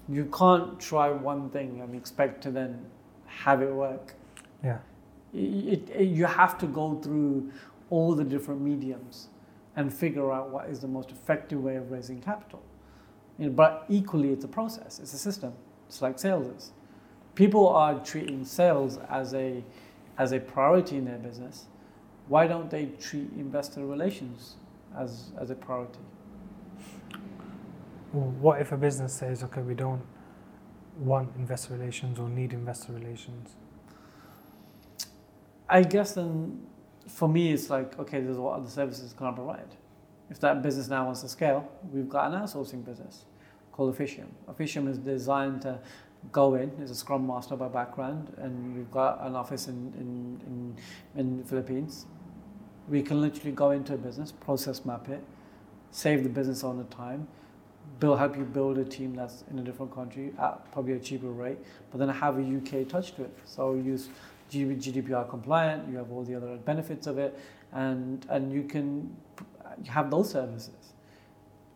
you can't try one thing and expect to then have it work. Yeah. It, it, you have to go through all the different mediums and figure out what is the most effective way of raising capital. You know, but equally, it's a process, it's a system. It's like sales is. People are treating sales as a, as a priority in their business. Why don't they treat investor relations as, as a priority? what if a business says, okay, we don't want investor relations or need investor relations? I guess then for me, it's like, okay, there's what other services can provide? If that business now wants to scale, we've got an outsourcing business called Officium. Officium is designed to go in, is a scrum master by background, and we've got an office in, in, in, in the Philippines. We can literally go into a business, process map it, save the business owner time, build, help you build a team that's in a different country at probably a cheaper rate, but then have a UK touch to it. So use GDPR compliant, you have all the other benefits of it, and, and you can have those services.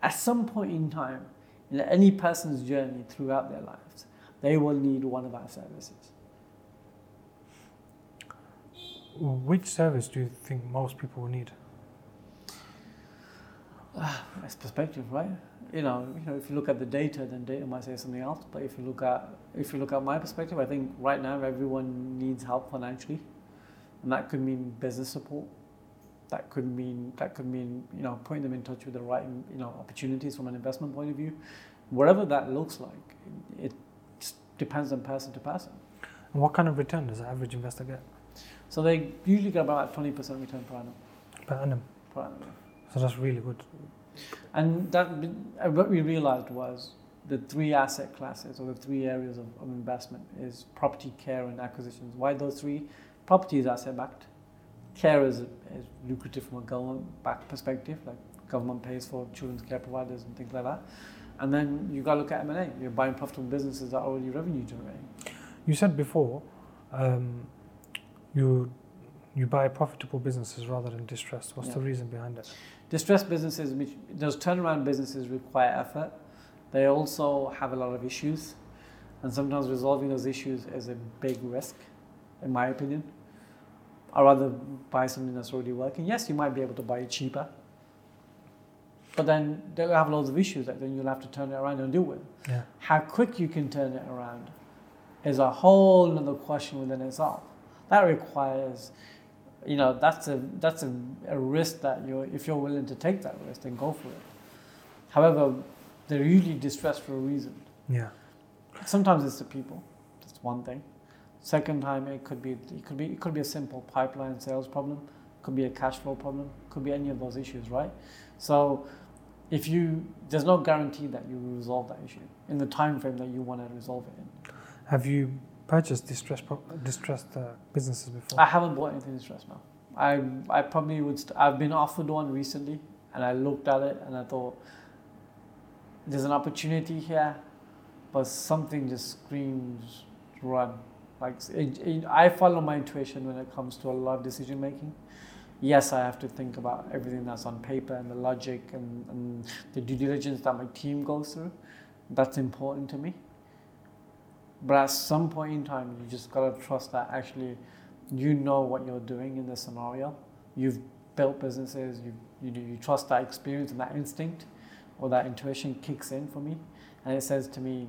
At some point in time, in any person's journey throughout their lives, they will need one of our services. Which service do you think most people will need? Uh, it's perspective, right? You know, you know, if you look at the data, then data might say something else. But if you look at if you look at my perspective, I think right now everyone needs help financially, and that could mean business support. That could mean that could mean you know putting them in touch with the right you know opportunities from an investment point of view, whatever that looks like. It depends on person to person. And what kind of return does the average investor get? So they usually get about twenty percent return per annum. Per annum. Per annum. So that's really good. And that uh, what we realized was the three asset classes or the three areas of, of investment is property, care, and acquisitions. Why those three? Property is asset backed. Care is, is lucrative from a government backed perspective, like government pays for children's care providers and things like that. And then you got to look at M&A. You're buying profitable businesses that are already revenue generating. You said before, um, you you buy profitable businesses rather than distressed. What's yeah. the reason behind it? Distressed businesses, which those turnaround businesses require effort. They also have a lot of issues, and sometimes resolving those issues is a big risk, in my opinion. I'd rather buy something that's already working. Yes, you might be able to buy it cheaper, but then they'll have loads of issues that then you'll have to turn it around and deal with. Yeah. How quick you can turn it around is a whole other question within itself. That requires you know that's a that's a, a risk that you if you're willing to take that risk then go for it. However they're usually distressed for a reason. Yeah. Sometimes it's the people. That's one thing. Second time it could be it could be it could be a simple pipeline sales problem. Could be a cash flow problem. Could be any of those issues right? So if you there's no guarantee that you will resolve that issue in the time frame that you want to resolve it in. Have you purchased distressed distressed uh, businesses before? I haven't bought anything distressed now. I I probably would. i st- I've been offered one recently, and I looked at it and I thought there's an opportunity here, but something just screams run. Like it, it, I follow my intuition when it comes to a lot of decision making. Yes, I have to think about everything that's on paper and the logic and, and the due diligence that my team goes through. That's important to me. But at some point in time, you just gotta trust that actually you know what you're doing in this scenario. You've built businesses, you, you, you trust that experience and that instinct. or that intuition kicks in for me and it says to me,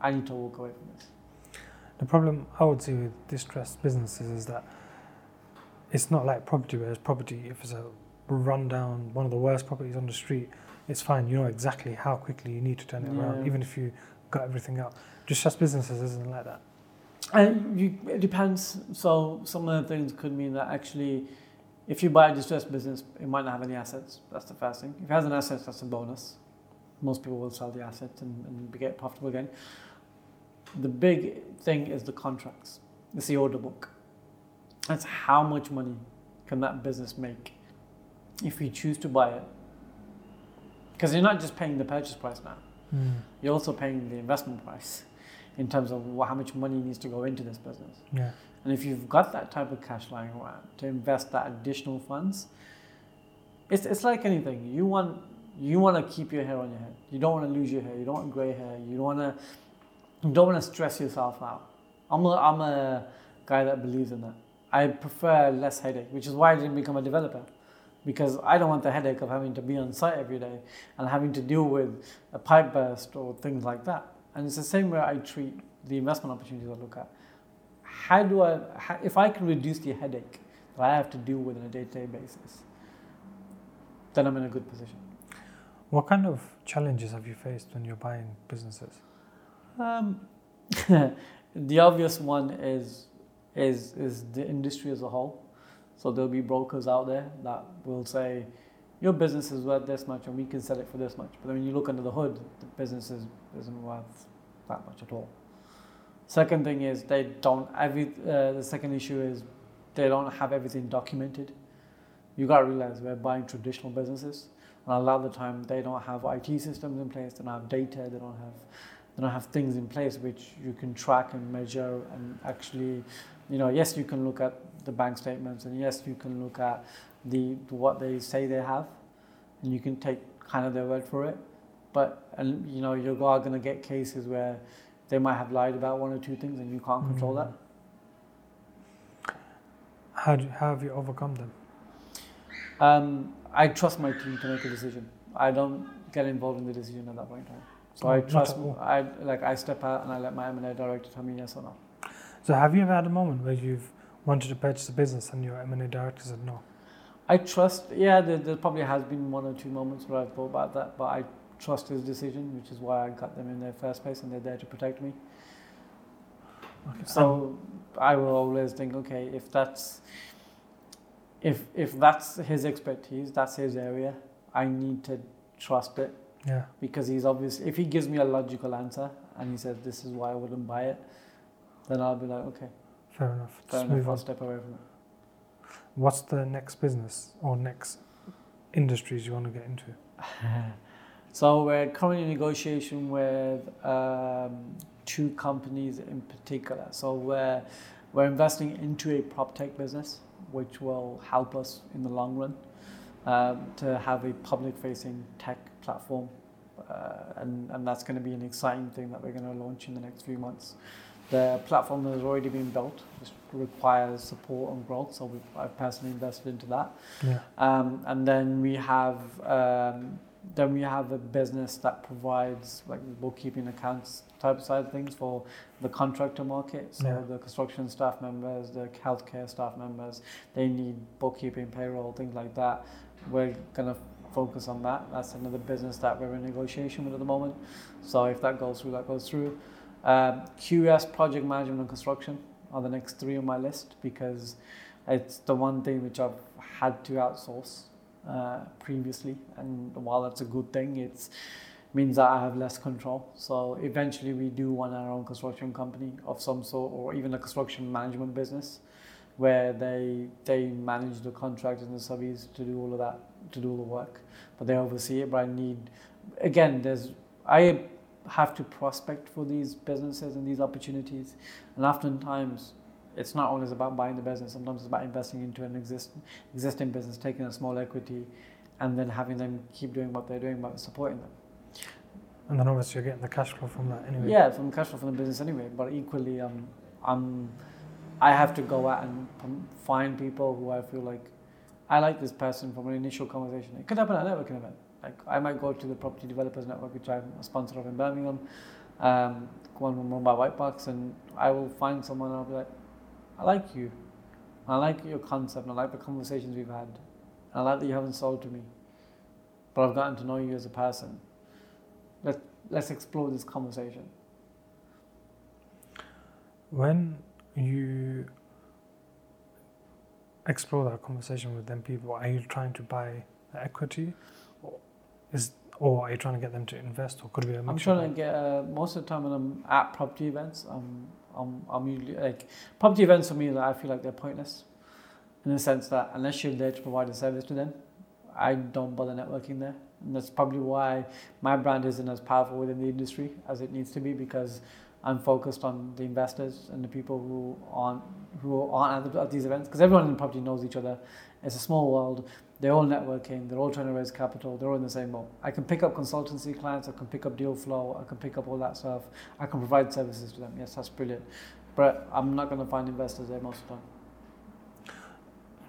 I need to walk away from this. The problem I would see with distressed businesses is that it's not like property, whereas property, if it's a rundown, one of the worst properties on the street, it's fine. You know exactly how quickly you need to turn it Yeah. around, even if you got everything Distressed businesses isn't like that. And you, it depends. So some of the things could mean that actually, if you buy a distressed business, it might not have any assets. That's the first thing. If it has an asset, that's a bonus. Most people will sell the asset and, and get profitable again. The big thing is the contracts. It's the order book. That's how much money can that business make if you choose to buy it. Because you're not just paying the purchase price now. Hmm. You're also paying the investment price in terms of how much money needs to go into this business. Yeah. And if you've got that type of cash lying around to invest that additional funds, it's, it's like anything. You want you want to keep your hair on your head. You don't want to lose your hair. You don't want grey hair. You don't want to you don't want to stress yourself out. I'm a, I'm a guy that believes in that. I prefer less headache, which is why I didn't become a developer. Because I don't want the headache of having to be on site every day and having to deal with a pipe burst or things like that. And it's the same way I treat the investment opportunities I look at. How do I, how, if I can reduce the headache that I have to deal with on a day to day basis, then I'm in a good position. What kind of challenges have you faced when you're buying businesses? Um, the obvious one is is is the industry as a whole. So there'll be brokers out there that will say, your business is worth this much and we can sell it for this much. But then when you look under the hood, the business is, isn't worth that much at all. Second thing is they don't. Every uh, the second issue is they don't have everything documented. You got to realize we're buying traditional businesses, and a lot of the time they don't have IT systems in place. They don't have data. They don't have they don't have things in place which you can track and measure and actually, you know, yes, you can look at the bank statements and yes, you can look at the what they say they have, and you can take kind of their word for it. But and you know, you're going to get cases where they might have lied about one or two things and you can't control that. How, do, how have you overcome them? Um, I trust my team to make a decision. I don't get involved in the decision at that point in time. So Oh, I trust. I like I step out and I let my M&A director tell me yes or no. So have you ever had a moment where you've wanted to purchase a business and your M&A director said no? I trust. Yeah, there, there probably has been one or two moments where I've thought about that, but I trust his decision, which is why I got them in the first place, and they're there to protect me. Okay. So I will always think, okay, if that's if if that's his expertise, that's his area. I need to trust it yeah. because he's obvious. If he gives me a logical answer and he says this is why I wouldn't buy it, then I'll be like, okay, Fair enough. fair enough. I'll on. step away from it. What's the next business or next industries you want to get into? So we're currently in negotiation with um, two companies in particular. So we're we're investing into a prop tech business, which will help us in the long run um, to have a public-facing tech platform, uh, and and that's going to be an exciting thing that we're going to launch in the next few months. The platform has already been built. Just requires support and growth. So we've, I've personally invested into that. Yeah. Um, and then we have um, then we have a business that provides like bookkeeping accounts type side of things for the contractor market. So Yeah. the construction staff members, the healthcare staff members, they need bookkeeping, payroll, things like that. We're gonna focus on that. That's another business that we're in negotiation with at the moment. So if that goes through, that goes through. Um, QS project management and construction are the next three on my list because it's the one thing which I've had to outsource uh, previously, and while that's a good thing, it means that I have less control. So eventually, we do want our own construction company of some sort, or even a construction management business, where they they manage the contractors and the subbies to do all of that, to do all the work, but they oversee it. But I need, again, there's I have to prospect for these businesses and these opportunities, and oftentimes it's not always about buying the business. Sometimes it's about investing into an exist, existing business, taking a small equity, and then having them keep doing what they're doing, but supporting them. And then obviously you're getting the cash flow from that anyway. Yeah, from cash flow from the business anyway. But equally, um, I'm, I have to go out and find people who I feel like I like this person from an initial conversation. It could happen at a networking event. Like I might go to the Property Developers Network, which I'm a sponsor of in Birmingham, um, go on one run by Whitebox, and I will find someone and I'll be like, I like you. I like your concept. I like the conversations we've had. I like that you haven't sold to me, but I've gotten to know you as a person. Let let's explore this conversation. When you explore that conversation with them people, are you trying to buy equity, or is or are you trying to get them to invest, or could it be a I'm trying to get uh, most of the time when I'm at property events, I'm, I'm, I'm usually like property events for me. I feel like they're pointless, in the sense that unless you're there to provide a service to them, I don't bother networking there, and that's probably why my brand isn't as powerful within the industry as it needs to be because I'm focused on the investors and the people who aren't who aren't at, the, at these events because everyone in property knows each other. It's a small world. They're all networking. They're all trying to raise capital. They're all in the same boat. I can pick up consultancy clients. I can pick up deal flow. I can pick up all that stuff. I can provide services to them. Yes, that's brilliant. But I'm not going to find investors there most of the time.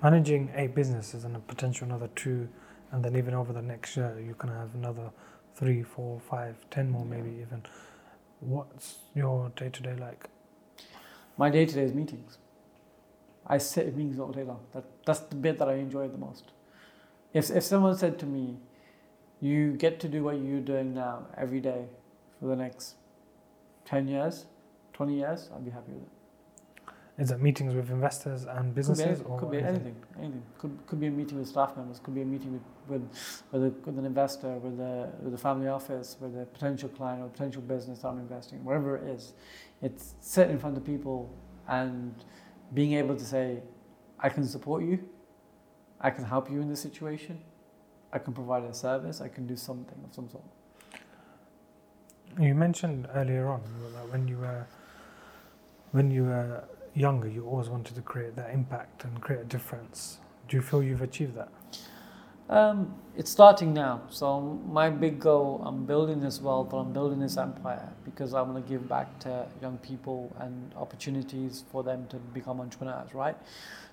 Managing eight businesses and a potential another two, and then even over the next year, you can have another three, four, five, ten more, maybe even. What's your day to day like? My day to day is meetings. I sit in meetings all day long. That, that's the bit that I enjoy the most. If, if someone said to me, you get to do what you're doing now every day for the next 10 years, 20 years, I'd be happy with it. Is it meetings with investors and Could be, businesses, or could be anything? anything, anything. Could, could be a meeting with staff members, could be a meeting with, with, with, a, with an investor, with a, with a family office, with a potential client or potential business that I'm investing in, wherever it is. It's sitting in front of people and being able to say, I can support you, I can help you in this situation, I can provide a service, I can do something of some sort. You mentioned earlier on that when you were when you were younger, you always wanted to create that impact and create a difference. Do you feel you've achieved that? Um, it's starting now. So my big goal, I'm building this wealth, I'm building this empire because I want to give back to young people and opportunities for them to become entrepreneurs, right?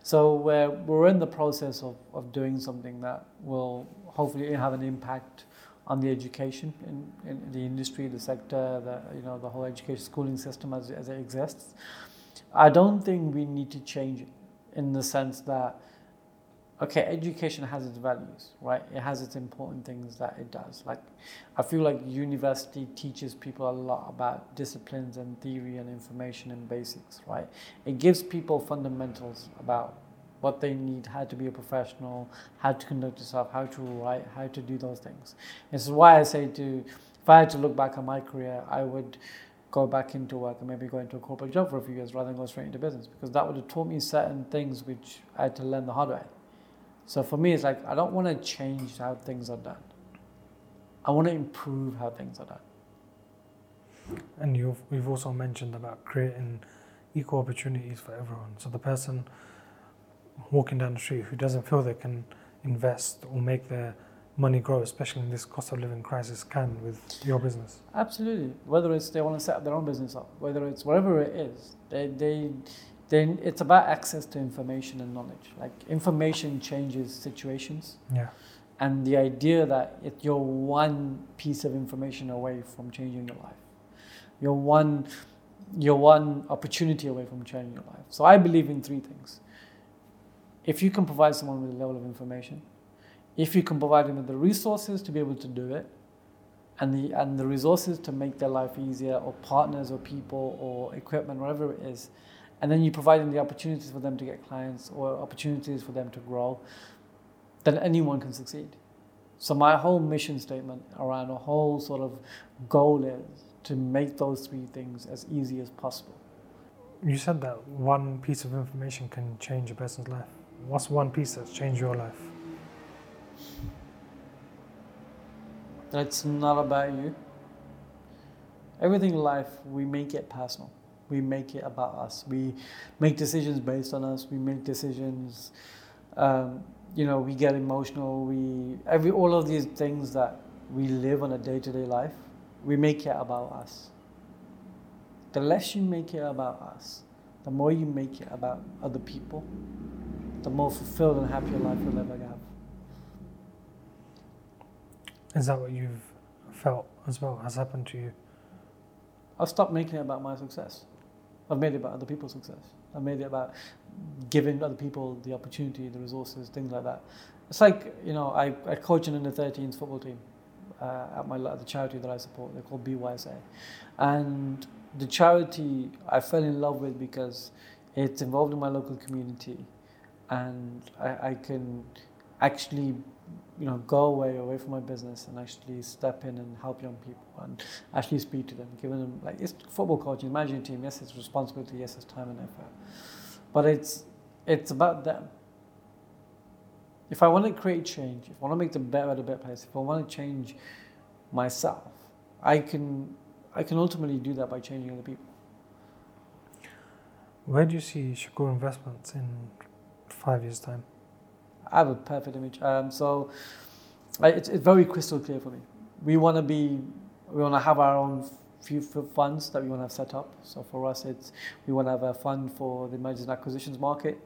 So we're, we're in the process of, of doing something that will hopefully have an impact on the education in, in the industry, the sector, the you know the whole education schooling system as, as it exists. I don't think we need to change it in the sense that okay, education has its values, right? It has its important things that it does. Like, I feel like university teaches people a lot about disciplines and theory and information and basics, right? It gives people fundamentals about what they need, how to be a professional, how to conduct yourself, how to write, how to do those things. This is why I say to, if I had to look back on my career, I would go back into work and maybe go into a corporate job for a few years rather than go straight into business because that would have taught me certain things which I had to learn the hard way. So for me, it's like I don't want to change how things are done. I want to improve how things are done. And you've we've also mentioned about creating equal opportunities for everyone. So the person walking down the street who doesn't feel they can invest or make their money grow, especially in this cost of living crisis, can with your business. Absolutely. Whether it's they want to set up their own business up, whether it's whatever it is, they they then it's about access to information and knowledge. Like information changes situations. Yeah. And the idea that it, you're one piece of information away from changing your life. You're one, you're one opportunity away from changing your life. So I believe in three things. If you can provide someone with a level of information, if you can provide them with the resources to be able to do it, and the and the resources to make their life easier, or partners, or people, or equipment, whatever it is, and then you provide them the opportunities for them to get clients or opportunities for them to grow, then anyone can succeed. So my whole mission statement around a whole sort of goal is to make those three things as easy as possible. You said that one piece of information can change a person's life. What's one piece that's changed your life? That's not about you. Everything in life, we make it personal. We make it about us. We make decisions based on us. We make decisions. Um, you know, we get emotional. We every all of these things that we live on a day to day life. We make it about us. The less you make it about us, the more you make it about other people, the more fulfilled and happier life you'll ever have. Is that what you've felt as well has happened to you? I've stopped making it about my success. I've made it about other people's success. I've made it about giving other people the opportunity, the resources, things like that. It's like, you know, I, I coach an under 13s football team uh, at my at the charity that I support. They're called BYSA. And the charity I fell in love with because it's involved in my local community and I, I can actually you know, go away, away from my business and actually step in and help young people and actually speak to them, giving them, like, it's football coaching, managing a team, yes, it's responsibility, yes, it's time and effort. But it's, it's about them. If I want to create change, if I want to make the better a better place, if I want to change myself, I can, I can ultimately do that by changing other people. Where do you see Shakur Investments in five years' time? I have a perfect image. Um, so I, it's, it's very crystal clear for me. We want to be, we want to have our own few funds that we want to have set up. So for us, it's we want to have a fund for the mergers and acquisitions market.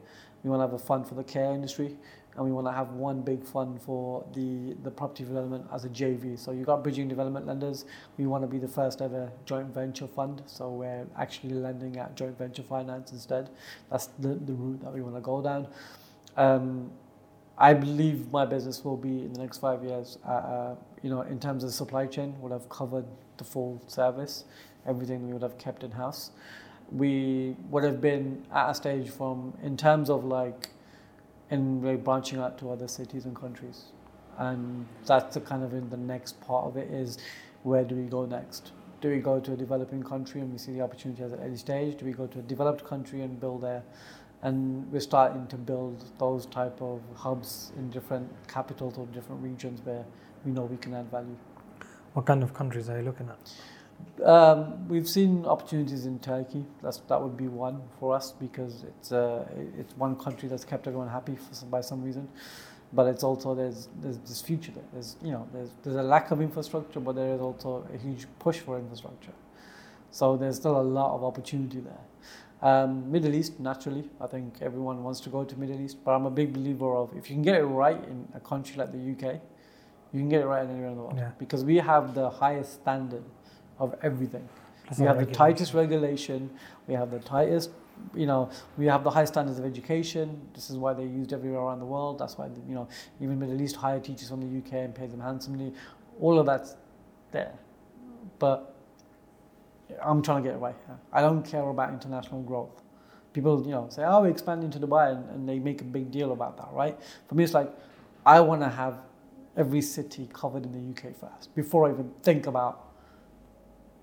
We want to have a fund for the care industry, and we want to have one big fund for the, the property development as a JV. So you've got bridging development lenders. We want to be the first ever joint venture fund. So we're actually lending at joint venture finance instead. That's the, the route that we want to go down. Um, I believe my business will be in the next five years, uh, uh, you know, in terms of the supply chain, would have covered the full service, everything we would have kept in house. We would have been at a stage from, in terms of like, in branching out to other cities and countries. And that's the kind of in the next part of it is where do we go next? Do we go to a developing country and we see the opportunity at an early stage? Do we go to a developed country and build there? And we're starting to build those type of hubs in different capitals or different regions where we know we can add value. What kind of countries are you looking at? Um, we've seen opportunities in Turkey. That's, that would be one for us because it's uh, it's one country that's kept everyone happy some, by some reason. But it's also there's there's this future there. There's you know there's there's a lack of infrastructure, but there is also a huge push for infrastructure. So there's still a lot of opportunity there. Um, Middle East, naturally, I think everyone wants to go to Middle East, but I'm a big believer of if you can get it right in a country like the UK, you can get it right anywhere in the world yeah. because we have the highest standard of everything. That's we have the tightest regulation. We have the tightest, you know, we have the high standards of education. This is why they're used everywhere around the world. That's why, you know, even Middle East hire teachers from the UK and pay them handsomely. All of that's there. But I'm trying to get away. I don't care about international growth. People, you know, say, "Oh, we're expanding to Dubai," and, and they make a big deal about that, right? For me, it's like I want to have every city covered in the UK first before I even think about.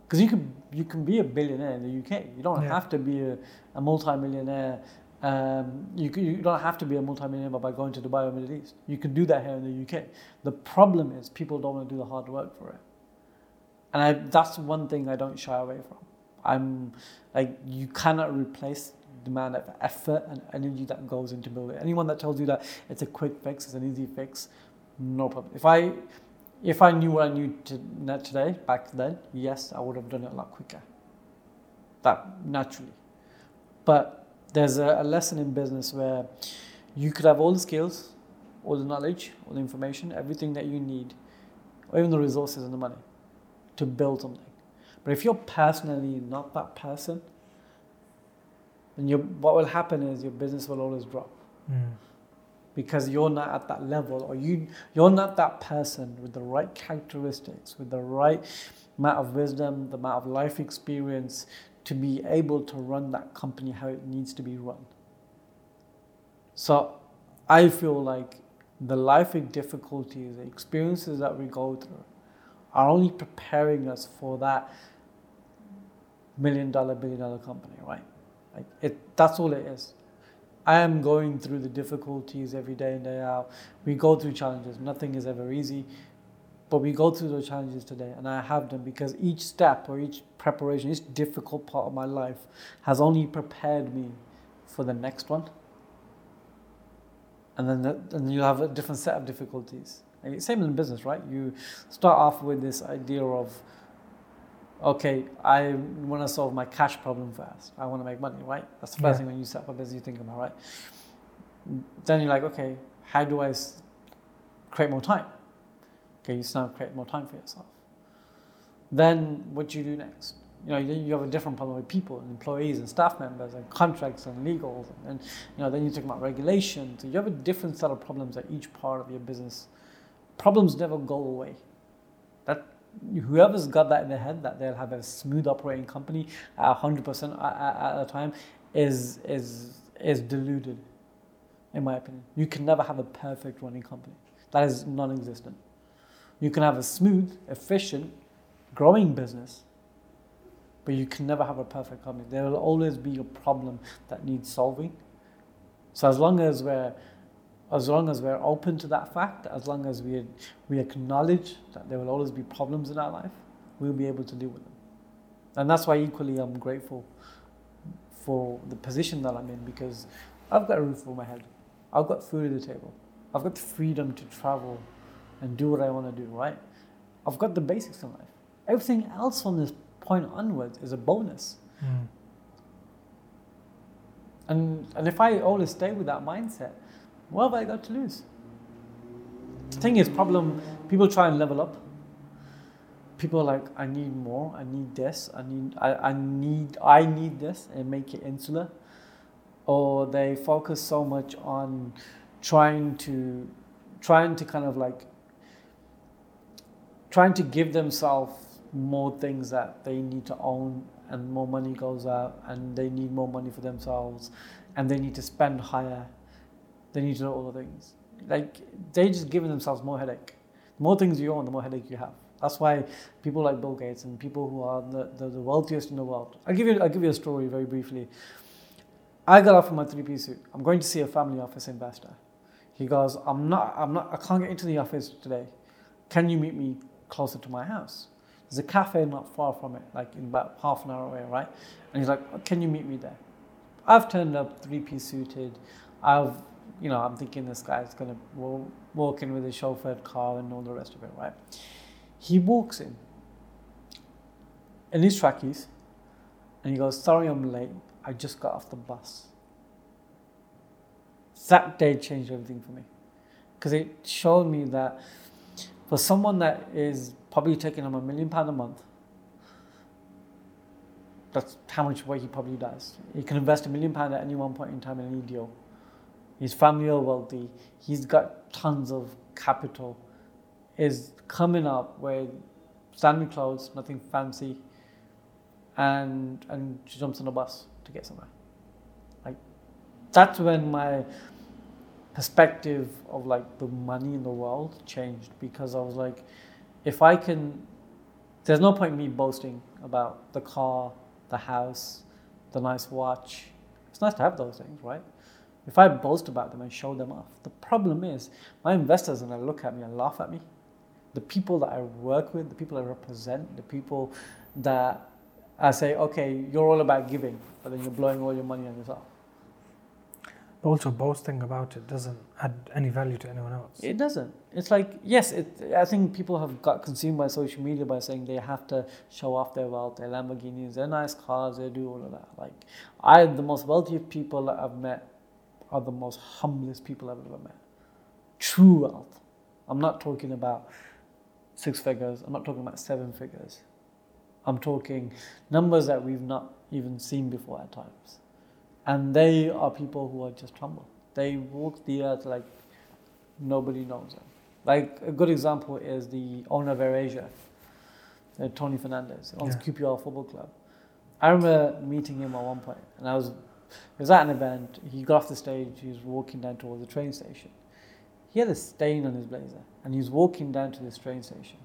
Because you can you can be a billionaire in the UK. You don't yeah. have to be a, a multi-millionaire. Um, you, you don't have to be a multi-millionaire by going to Dubai or Middle East. You can do that here in the UK. The problem is people don't want to do the hard work for it. And I, that's one thing I don't shy away from. I'm like, you cannot replace the amount of effort and energy that goes into building. Anyone that tells you that it's a quick fix, it's an easy fix, no problem. If I, if I knew what I knew to, today, back then, yes, I would have done it a lot quicker. That naturally. But there's a, a lesson in business where you could have all the skills, all the knowledge, all the information, everything that you need, or even the resources and the money to build something. But if you're personally not that person, then you what will happen is your business will always drop. Mm. Because you're not at that level, or you you're not that person with the right characteristics, with the right amount of wisdom, the amount of life experience to be able to run that company how it needs to be run. So I feel like the life difficulties, the experiences that we go through, are only preparing us for that million dollar, billion dollar company, right? Like it, that's all it is. I am going through the difficulties every day and day out. We go through challenges. Nothing is ever easy, but we go through those challenges today, and I have them because each step or each preparation, each difficult part of my life has only prepared me for the next one. And then, the, you have a different set of difficulties. Same in business, right? You start off with this idea of, okay, I want to solve my cash problem first. I want to make money, right? That's the first yeah. thing when you set up a business you think about, right? Then you're like, okay, how do I create more time? Okay, you now create more time for yourself. Then what do you do next? You know, you have a different problem with people and employees and staff members and contracts and legals and, and you know then you talk about regulations. So you have a different set of problems at each part of your business. Problems never go away. That whoever's got that in their head that they'll have a smooth operating company at 100% at a time is is is deluded in my opinion. You can never have a perfect running company. That is non-existent. You can have a smooth efficient growing business but you can never have a perfect company. There will always be a problem that needs solving. So as long as we're as long as we're open to that fact, as long as we, we acknowledge that there will always be problems in our life, we'll be able to deal with them. And that's why equally I'm grateful for the position that I'm in because I've got a roof over my head. I've got food at the table. I've got the freedom to travel and do what I want to do, right? I've got the basics in life. Everything else from this point onwards is a bonus. Mm. And, and if I always stay with that mindset, what have I got to lose? The thing is, problem people try and level up. People are like, I need more, I need this, I need I, I need I need this and make it insular. Or they focus so much on trying to trying to kind of like trying to give themselves more things that they need to own and more money goes out and they need more money for themselves and they need to spend higher they need to know all the things. Like they're just giving themselves more headache. The more things you own, the more headache you have. That's why people like Bill Gates and people who are the, the, the wealthiest in the world. I'll give you I'll give you a story very briefly. I got off of my three piece suit. I'm going to see a family office investor. He goes, I'm not I'm not I can't get into the office today. Can you meet me closer to my house? There's a cafe not far from it, like in about half an hour away, right? And he's like, Can you meet me there? I've turned up three piece suited. I've you know, I'm thinking this guy's gonna walk in with his chauffeured car and all the rest of it, right? He walks in in his trackies and he goes, Sorry, I'm late. I just got off the bus. That day changed everything for me because it showed me that for someone that is probably taking him a million pound a month, that's how much work he probably does. He can invest a million pound at any one point in time in any deal his family are wealthy, he's got tons of capital, is coming up with standard clothes, nothing fancy, and and she jumps on a bus to get somewhere. Like that's when my perspective of like the money in the world changed because I was like, if I can, there's no point in me boasting about the car, the house, the nice watch. It's nice to have those things, right? If I boast about them and show them off, the problem is my investors are going to look at me and laugh at me. The people that I work with, the people I represent, the people that I say, okay, you're all about giving, but then you're blowing all your money on yourself. But also, boasting about it doesn't add any value to anyone else. It doesn't. It's like, yes, it, I think people have got consumed by social media by saying they have to show off their wealth, their Lamborghinis, their nice cars, they do all of that. Like, I, the most wealthy people that I've met are the most humblest people I've ever met. True wealth. I'm not talking about six figures, I'm not talking about seven figures. I'm talking numbers that we've not even seen before at times. And they are people who are just humble. They walk the earth like nobody knows them. Like a good example is the owner of AirAsia, uh, Tony Fernandes, owns yeah. QPR Football Club. I remember meeting him at one point, and I was he was at an event, he got off the stage, he was walking down towards the train station. He had a stain on his blazer, and he was walking down to this train station,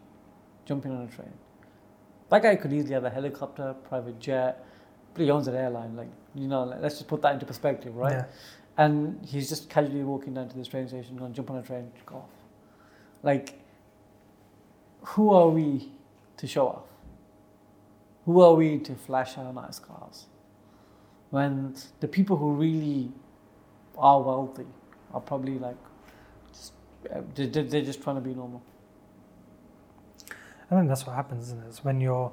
jumping on a train. That guy could easily have a helicopter, private jet, but he owns an airline. Like, you know, let's just put that into perspective, right? Yeah. And he's just casually walking down to this train station, going to jump on a train, go off. Like, who are we to show off? Who are we to flash our nice cars? When the people who really are wealthy are probably like just, they're just trying to be normal. And then that's what happens, isn't it? It's when you're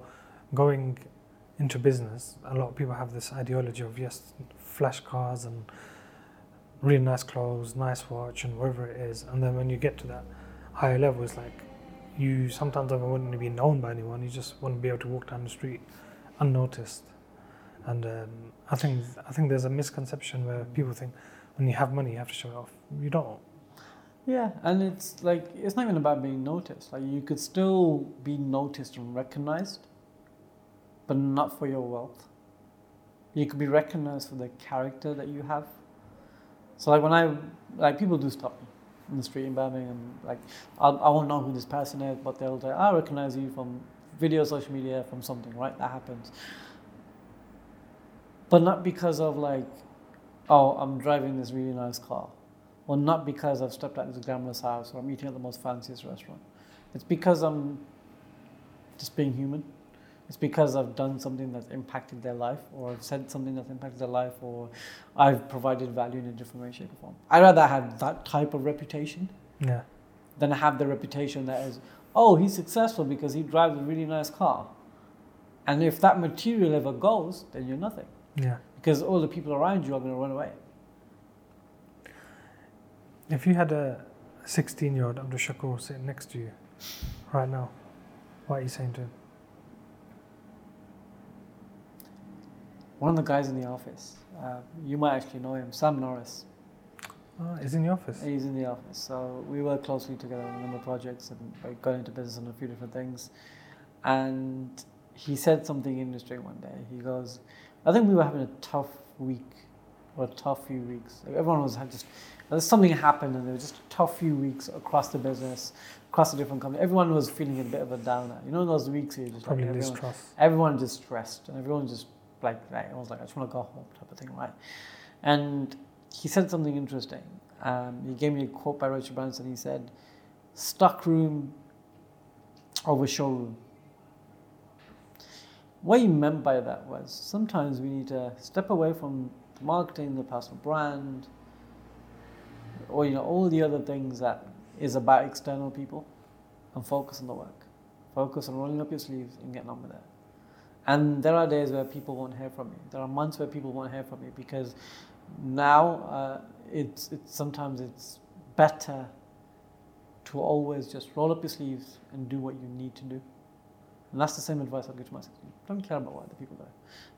going into business, a lot of people have this ideology of yes, flash cars and really nice clothes, nice watch, and whatever it is. And then when you get to that higher level, it's like you sometimes don't want to be known by anyone. You just want to be able to walk down the street unnoticed. And um, I think I think there's a misconception where people think when you have money you have to show it off. You don't. Yeah, and it's like it's not even about being noticed. Like you could still be noticed and recognized, but not for your wealth. You could be recognized for the character that you have. So like when I like people do stop me in the street in Birmingham, like I'll, I won't know who this person is, but they'll say I recognize you from video, social media, from something, right? That happens. But not because of like, oh, I'm driving this really nice car or not because I've stepped out of this glamorous house or I'm eating at the most fanciest restaurant. It's because I'm just being human. It's because I've done something that's impacted their life, or I've said something that's impacted their life, or I've provided value in a different way, shape, or form. I'd rather have that type of reputation Yeah. than have the reputation that is, oh, he's successful because he drives a really nice car. And if that material ever goes, then you're nothing. Yeah. Because all the people around you are going to run away. If you had a 16 year old Abdul Shakur sitting next to you right now, what are you saying to him? One of the guys in the office, uh, you might actually know him, Sam Norris. Oh, he's in the office. He's in the office. So we work closely together on a number of projects and we got into business on a few different things. And he said something interesting one day. He goes, I think we were having a tough week or a tough few weeks. Like everyone was had just something happened and there was just a tough few weeks across the business, across the different companies. Everyone was feeling a bit of a downer. You know those weeks you just Probably like everyone, distrust. everyone just stressed and everyone just like like I was like I just want to go home type of thing, right? And he said something interesting. Um, he gave me a quote by Richard Branson. He said, "Stock room over showroom." What he meant by that was sometimes we need to step away from marketing, the personal brand, or you know all the other things that is about external people, and focus on the work. Focus on rolling up your sleeves and getting on with it. And there are days where people won't hear from you. There are months where people won't hear from you because now uh, it's, it's sometimes it's better to always just roll up your sleeves and do what you need to do. And that's the same advice I'll give to myself. Don't care about what other people do.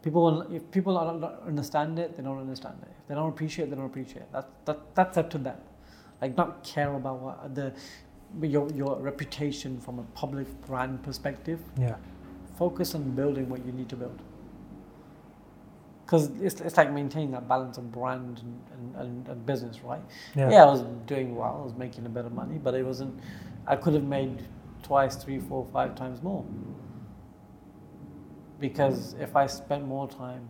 People will, if people don't understand it, they don't understand it. If they don't appreciate it, they don't appreciate it. That, that, that's up to them. Like not care about what the your your reputation from a public brand perspective Yeah. focus on building what you need to build. Because it's, it's like maintaining that balance of brand and, and, and, and business, right? Yeah. Yeah. I was doing well, I was making a bit of money, but it wasn't, I could have made twice, three, four, five times more. Because if I spent more time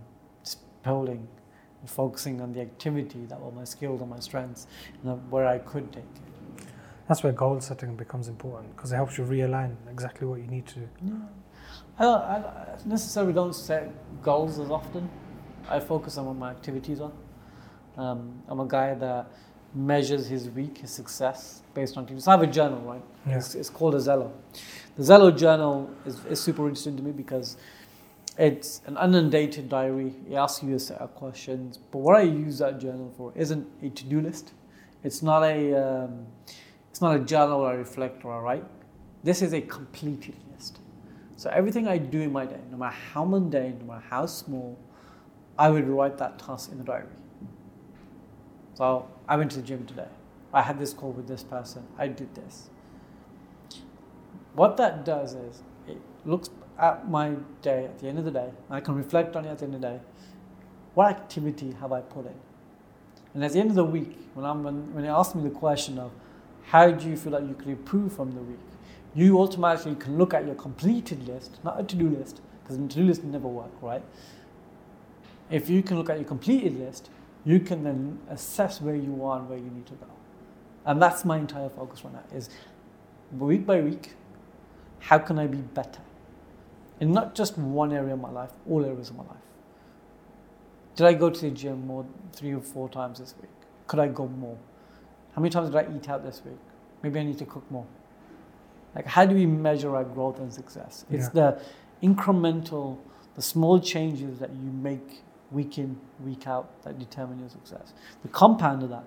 building and focusing on the activity that were my skills and my strengths and where I could take it. That's where goal setting becomes important because it helps you realign exactly what you need to do. Yeah. I don't, I necessarily don't set goals as often. I focus on what my activities are. Um, I'm a guy that measures his week, his success based on activities. So I have a journal, right? Yeah. It's, it's called a Zello. The Zello journal is, is super interesting to me because it's an undated diary. It asks you a set of questions. But what I use that journal for isn't a to-do list. It's not a um, it's not a journal a reflect or a write. This is a completed list. So everything I do in my day, no matter how mundane, no matter how small, I would write that task in the diary. So I went to the gym today. I had this call with this person. I did this. What that does is it looks at my day at the end of the day. I can reflect on it at the end of the day. What activity have I put in? And at the end of the week, when I'm when, when they ask me the question of how do you feel like you could improve from the week, you automatically can look at your completed list, not a to-do list, because the to-do list never work, right? If you can look at your completed list, you can then assess where you are and where you need to go. And that's my entire focus right now is week by week, how can I be better? In not just one area of my life, all areas of my life. Did I go to the gym more three or four times this week? Could I go more? How many times did I eat out this week? Maybe I need to cook more. Like how do we measure our growth and success? It's the incremental, the small changes that you make week in, week out that determine your success. The compound of that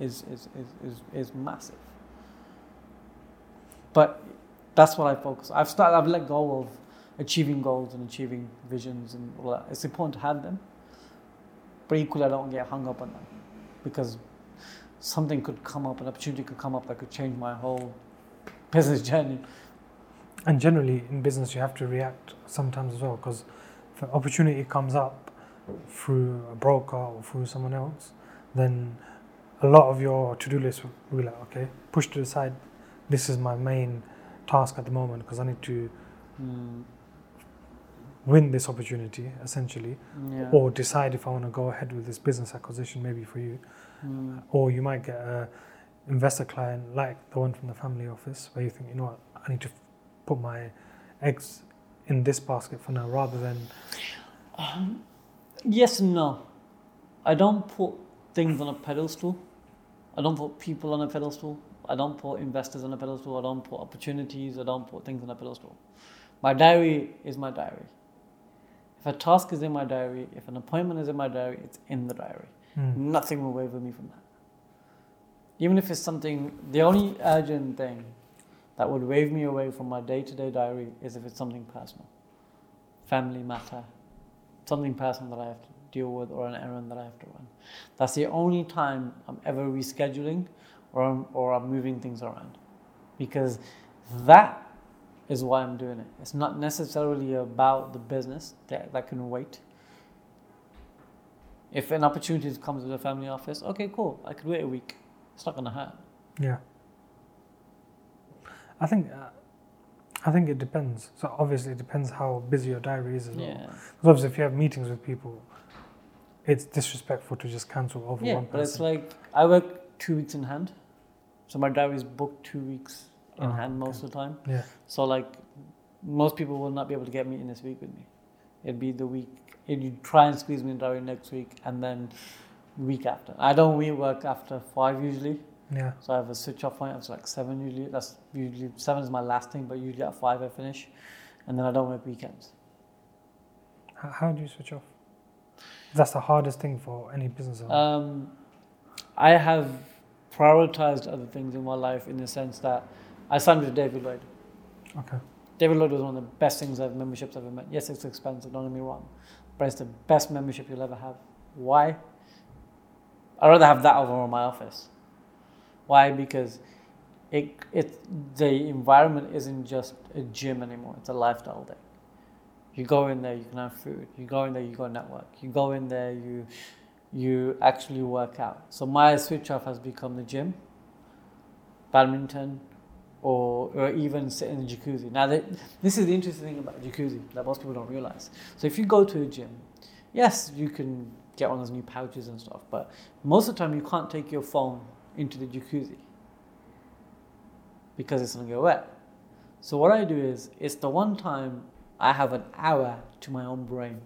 is is, is, is, is massive. But That's what I focus. I've started. I've let go of achieving goals and achieving visions and all that. It's important to have them, but equally, I don't get hung up on them because something could come up, an opportunity could come up that could change my whole business journey. And generally, in business, you have to react sometimes as well because if an opportunity comes up through a broker or through someone else, then a lot of your to-do list will be like, okay, push to the side. This is my main task at the moment because I need to Mm, win this opportunity essentially, yeah. or decide if I want to go ahead with this business acquisition maybe for you. Mm, Or you might get a investor client like the one from the family office where you think, you know what, I need to put my eggs in this basket for now rather than Um, yes and no. I don't put things on a pedestal. I don't put people on a pedestal. I don't put investors on a pedestal. I don't put opportunities. I don't put things on a pedestal. My diary is my diary. If a task is in my diary, if an appointment is in my diary, it's in the diary. Hmm. Nothing will waver me from that. Even if it's something, the only urgent thing that would wave me away from my day to day diary is if it's something personal, family matter, something personal that I have to deal with, or an errand that I have to run. That's the only time I'm ever rescheduling or I'm, or I'm moving things around. Because that is why I'm doing it. It's not necessarily about the business that, that can wait. If an opportunity comes with a family office, okay, cool. I could wait a week. It's not going to hurt. Yeah. I think uh, I think it depends. So obviously it depends how busy your diary is as well. Yeah. Because obviously if you have meetings with people, it's disrespectful to just cancel over Yeah, one person. Yeah, but it's like I work two weeks in hand. So my diary is booked two weeks in Oh, hand okay. most of the time. yeah. So like most people will not be able to get me in this week with me. It'd be the week. If you try and squeeze me in diary next week and then week after. I don't we work after five usually. Yeah. So I have a switch off point. It's like seven usually. That's usually seven is my last thing, but usually at five I finish, and then I don't work weekends. How, how do you switch off? That's the hardest thing for any business owner. Um, I have prioritized other things in my life in the sense that I signed with David Lloyd. okay. David Lloyd was one of the best things I've memberships I've ever met. Yes, it's expensive. Don't get me wrong, but it's the best membership you'll ever have. Why? I'd rather have that over my office. Why? Because it it the environment isn't just a gym anymore. It's a lifestyle thing. You go in there, you can have food. You go in there, you go network. You go in there, you you actually work out. So my switch off has become the gym, badminton, or, or even sit in the jacuzzi. Now, this is the interesting thing about jacuzzi that most people don't realize. So, if you go to a gym, yes, you can get one of those new pouches and stuff, but most of the time you can't take your phone into the jacuzzi because it's going to get wet. So, what I do is, it's the one time I have an hour to my own brain.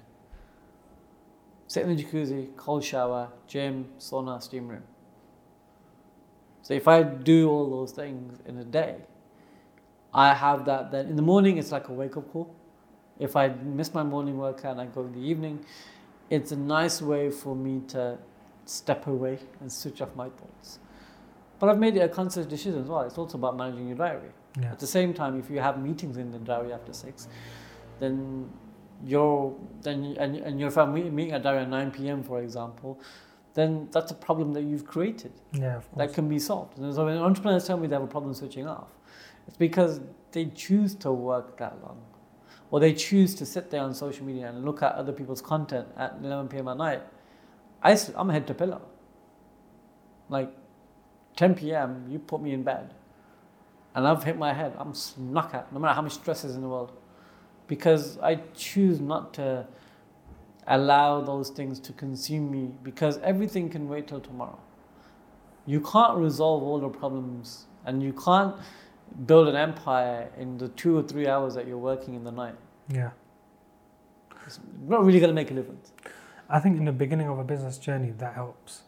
Sit in the jacuzzi, cold shower, gym, sauna, steam room. So if I do all those things in a day, I have that then in the morning it's like a wake up call. If I miss my morning workout and I go in the evening, it's a nice way for me to step away and switch off my thoughts. But I've made it a conscious decision as well. It's also about managing your diary. Yeah. At the same time, if you have meetings in the diary after six, then you're then and and you're meeting meeting at diary at nine p.m. for example, then that's a problem that you've created Yeah, of course. that can be solved. And so when entrepreneurs tell me they have a problem switching off, it's because they choose to work that long. Or they choose to sit there on social media and look at other people's content at 11 p.m. at night. I'm head to pillow. Like 10 p.m., you put me in bed. And I've hit my head. I'm snuck at, no matter how much stress is in the world. Because I choose not to allow those things to consume me because everything can wait till tomorrow. You can't resolve all the problems and you can't build an empire in the two or three hours that you're working in the night. yeah. It's not really going to make a difference. I think in the beginning of a business journey that helps.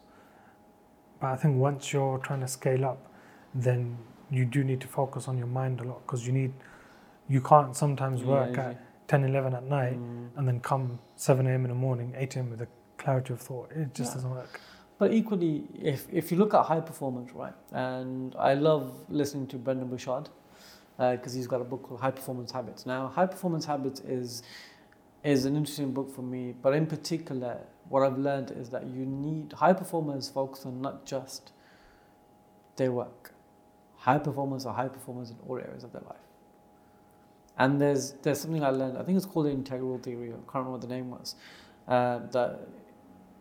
But I think once you're trying to scale up, then you do need to focus on your mind a lot because you need, you can't sometimes work Yeah, at 10, 11 at night Mm. and then come 7 a.m. in the morning, 8 a.m. with a clarity of thought. It just Yeah. doesn't work. But equally, if, if you look at high performance, right, and I love listening to Brendon Burchard, because he's got a book called High Performance Habits. Now, High Performance Habits is is an interesting book for me, but in particular, what I've learned is that you need high performers focus on not just their work. High performers are high performers in all areas of their life. And there's there's something I learned. I think it's called the integral theory. I can't remember what the name was. Uh, that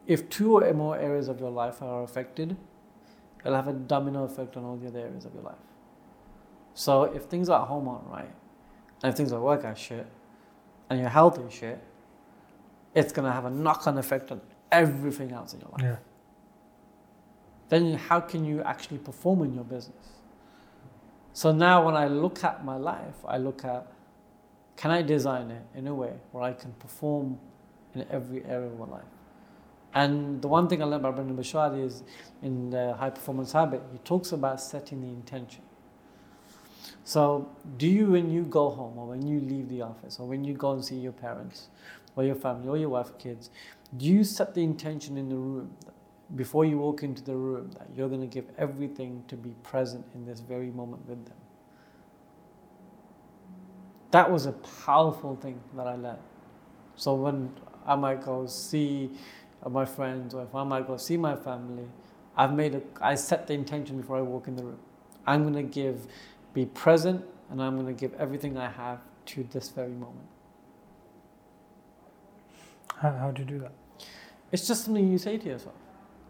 if two or more areas of your life are affected, it'll have a domino effect on all the other areas of your life. So if things at home aren't right, and if things at work are shit, and your health is shit, it's gonna have a knock-on effect on everything else in your life. Yeah. Then how can you actually perform in your business? So now when I look at my life, I look at can I design it in a way where I can perform in every area of my life? And the one thing I learned about Brendon Burchard is in the high performance habit, he talks about setting the intention. So, do you, when you go home or when you leave the office or when you go and see your parents or your family or your wife or kids, do you set the intention in the room before you walk into the room that you're going to give everything to be present in this very moment with them? That was a powerful thing that I learned. So, when I might go see uh, my friends or if I might go see my family, I've made a, I set the intention before I walk in the room. I'm going to give be present, and I'm going to give everything I have to this very moment. How, how do you do that? It's just something you say to yourself.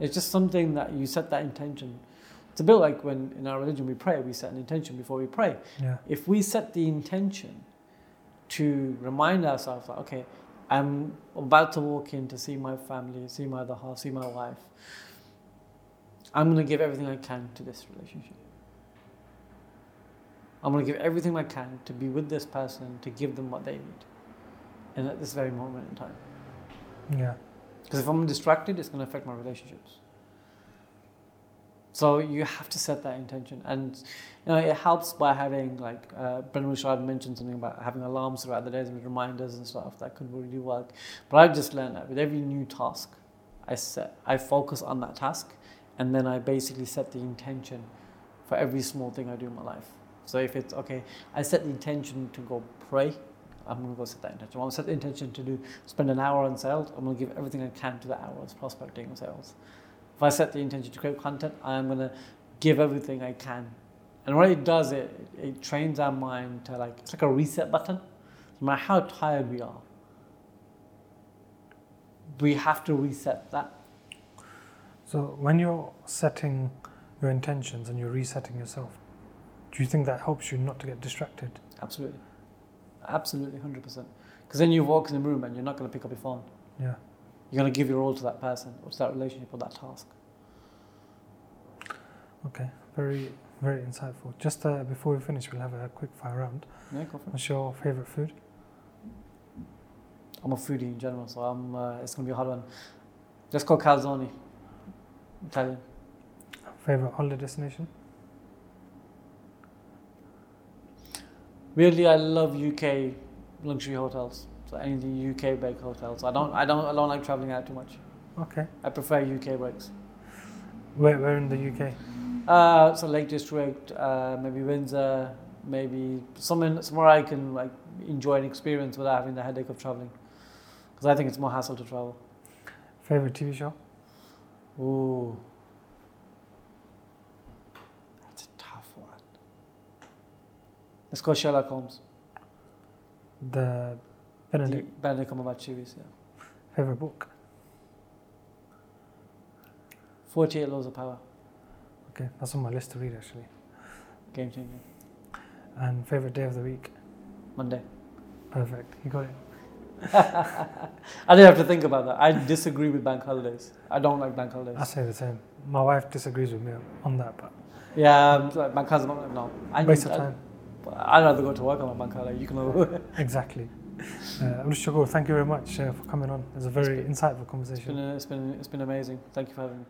It's just something that you set that intention. It's a bit like when in our religion we pray, we set an intention before we pray. Yeah. If we set the intention to remind ourselves, that, okay, I'm about to walk in to see my family, see my other half, see my wife. I'm going to give everything I can to this relationship. I'm going to give everything I can to be with this person, to give them what they need. And at this very moment in time. Yeah. Because if I'm distracted, it's going to affect my relationships. So you have to set that intention, and you know it helps by having like uh, Brendon Burchard mentioned something about having alarms throughout the days and reminders and stuff that could really work. But I've just learned that with every new task, I set I focus on that task, and then I basically set the intention for every small thing I do in my life. So if it's okay, I set the intention to go pray. I'm to go set that intention. I'm to set the intention to do spend an hour on sales. I'm to give everything I can to that hour of prospecting sales. If I set the intention to create content, I'm going to give everything I can. And what it does, it, it trains our mind to like, it's like a reset button. No matter how tired we are, we have to reset that. So when you're setting your intentions and you're resetting yourself, do you think that helps you not to get distracted? Absolutely. Absolutely, 100%. Because then you walk in the room and you're not going to pick up your phone. Yeah. You're going to give your all to that person or to that relationship or that task. Okay. Very, very insightful. Just uh, before we finish, we'll have a quick fire round. Yeah, go for it. What's your favorite food? I'm a foodie in general, so I'm, uh, it's going to be a hard one. Let's go calzone. Italian. Favorite holiday destination? Weirdly, I love UK luxury hotels. So anything UK based hotels. I don't, I don't, I don't like traveling out too much. Okay. I prefer UK breaks. Where, where in the UK? Uh, so Lake District, uh, maybe Windsor, maybe somewhere, somewhere I can like enjoy an experience without having the headache of traveling. Because I think it's more hassle to travel. Favorite TV show? Ooh. That's a tough one. Let's go Sherlock Holmes. The Benedict. The Benedict Cumberbatch series, yeah. Favorite book? 48 Laws of Power. Okay, that's on my list to read actually. Game changer. And favorite day of the week? Monday. Perfect. You got it. I didn't have to think about that. I disagree with bank holidays. I don't like bank holidays. I say the same. My wife disagrees with me on that, but Yeah, um, like bank holidays, no. I waste of I- time. I'd rather go to work on a bank holiday. You can. Know. Exactly. Uh, Abdul thank you very much uh, for coming on. It was a very insightful It's been, conversation. it's been, it's been amazing. Thank you for having me.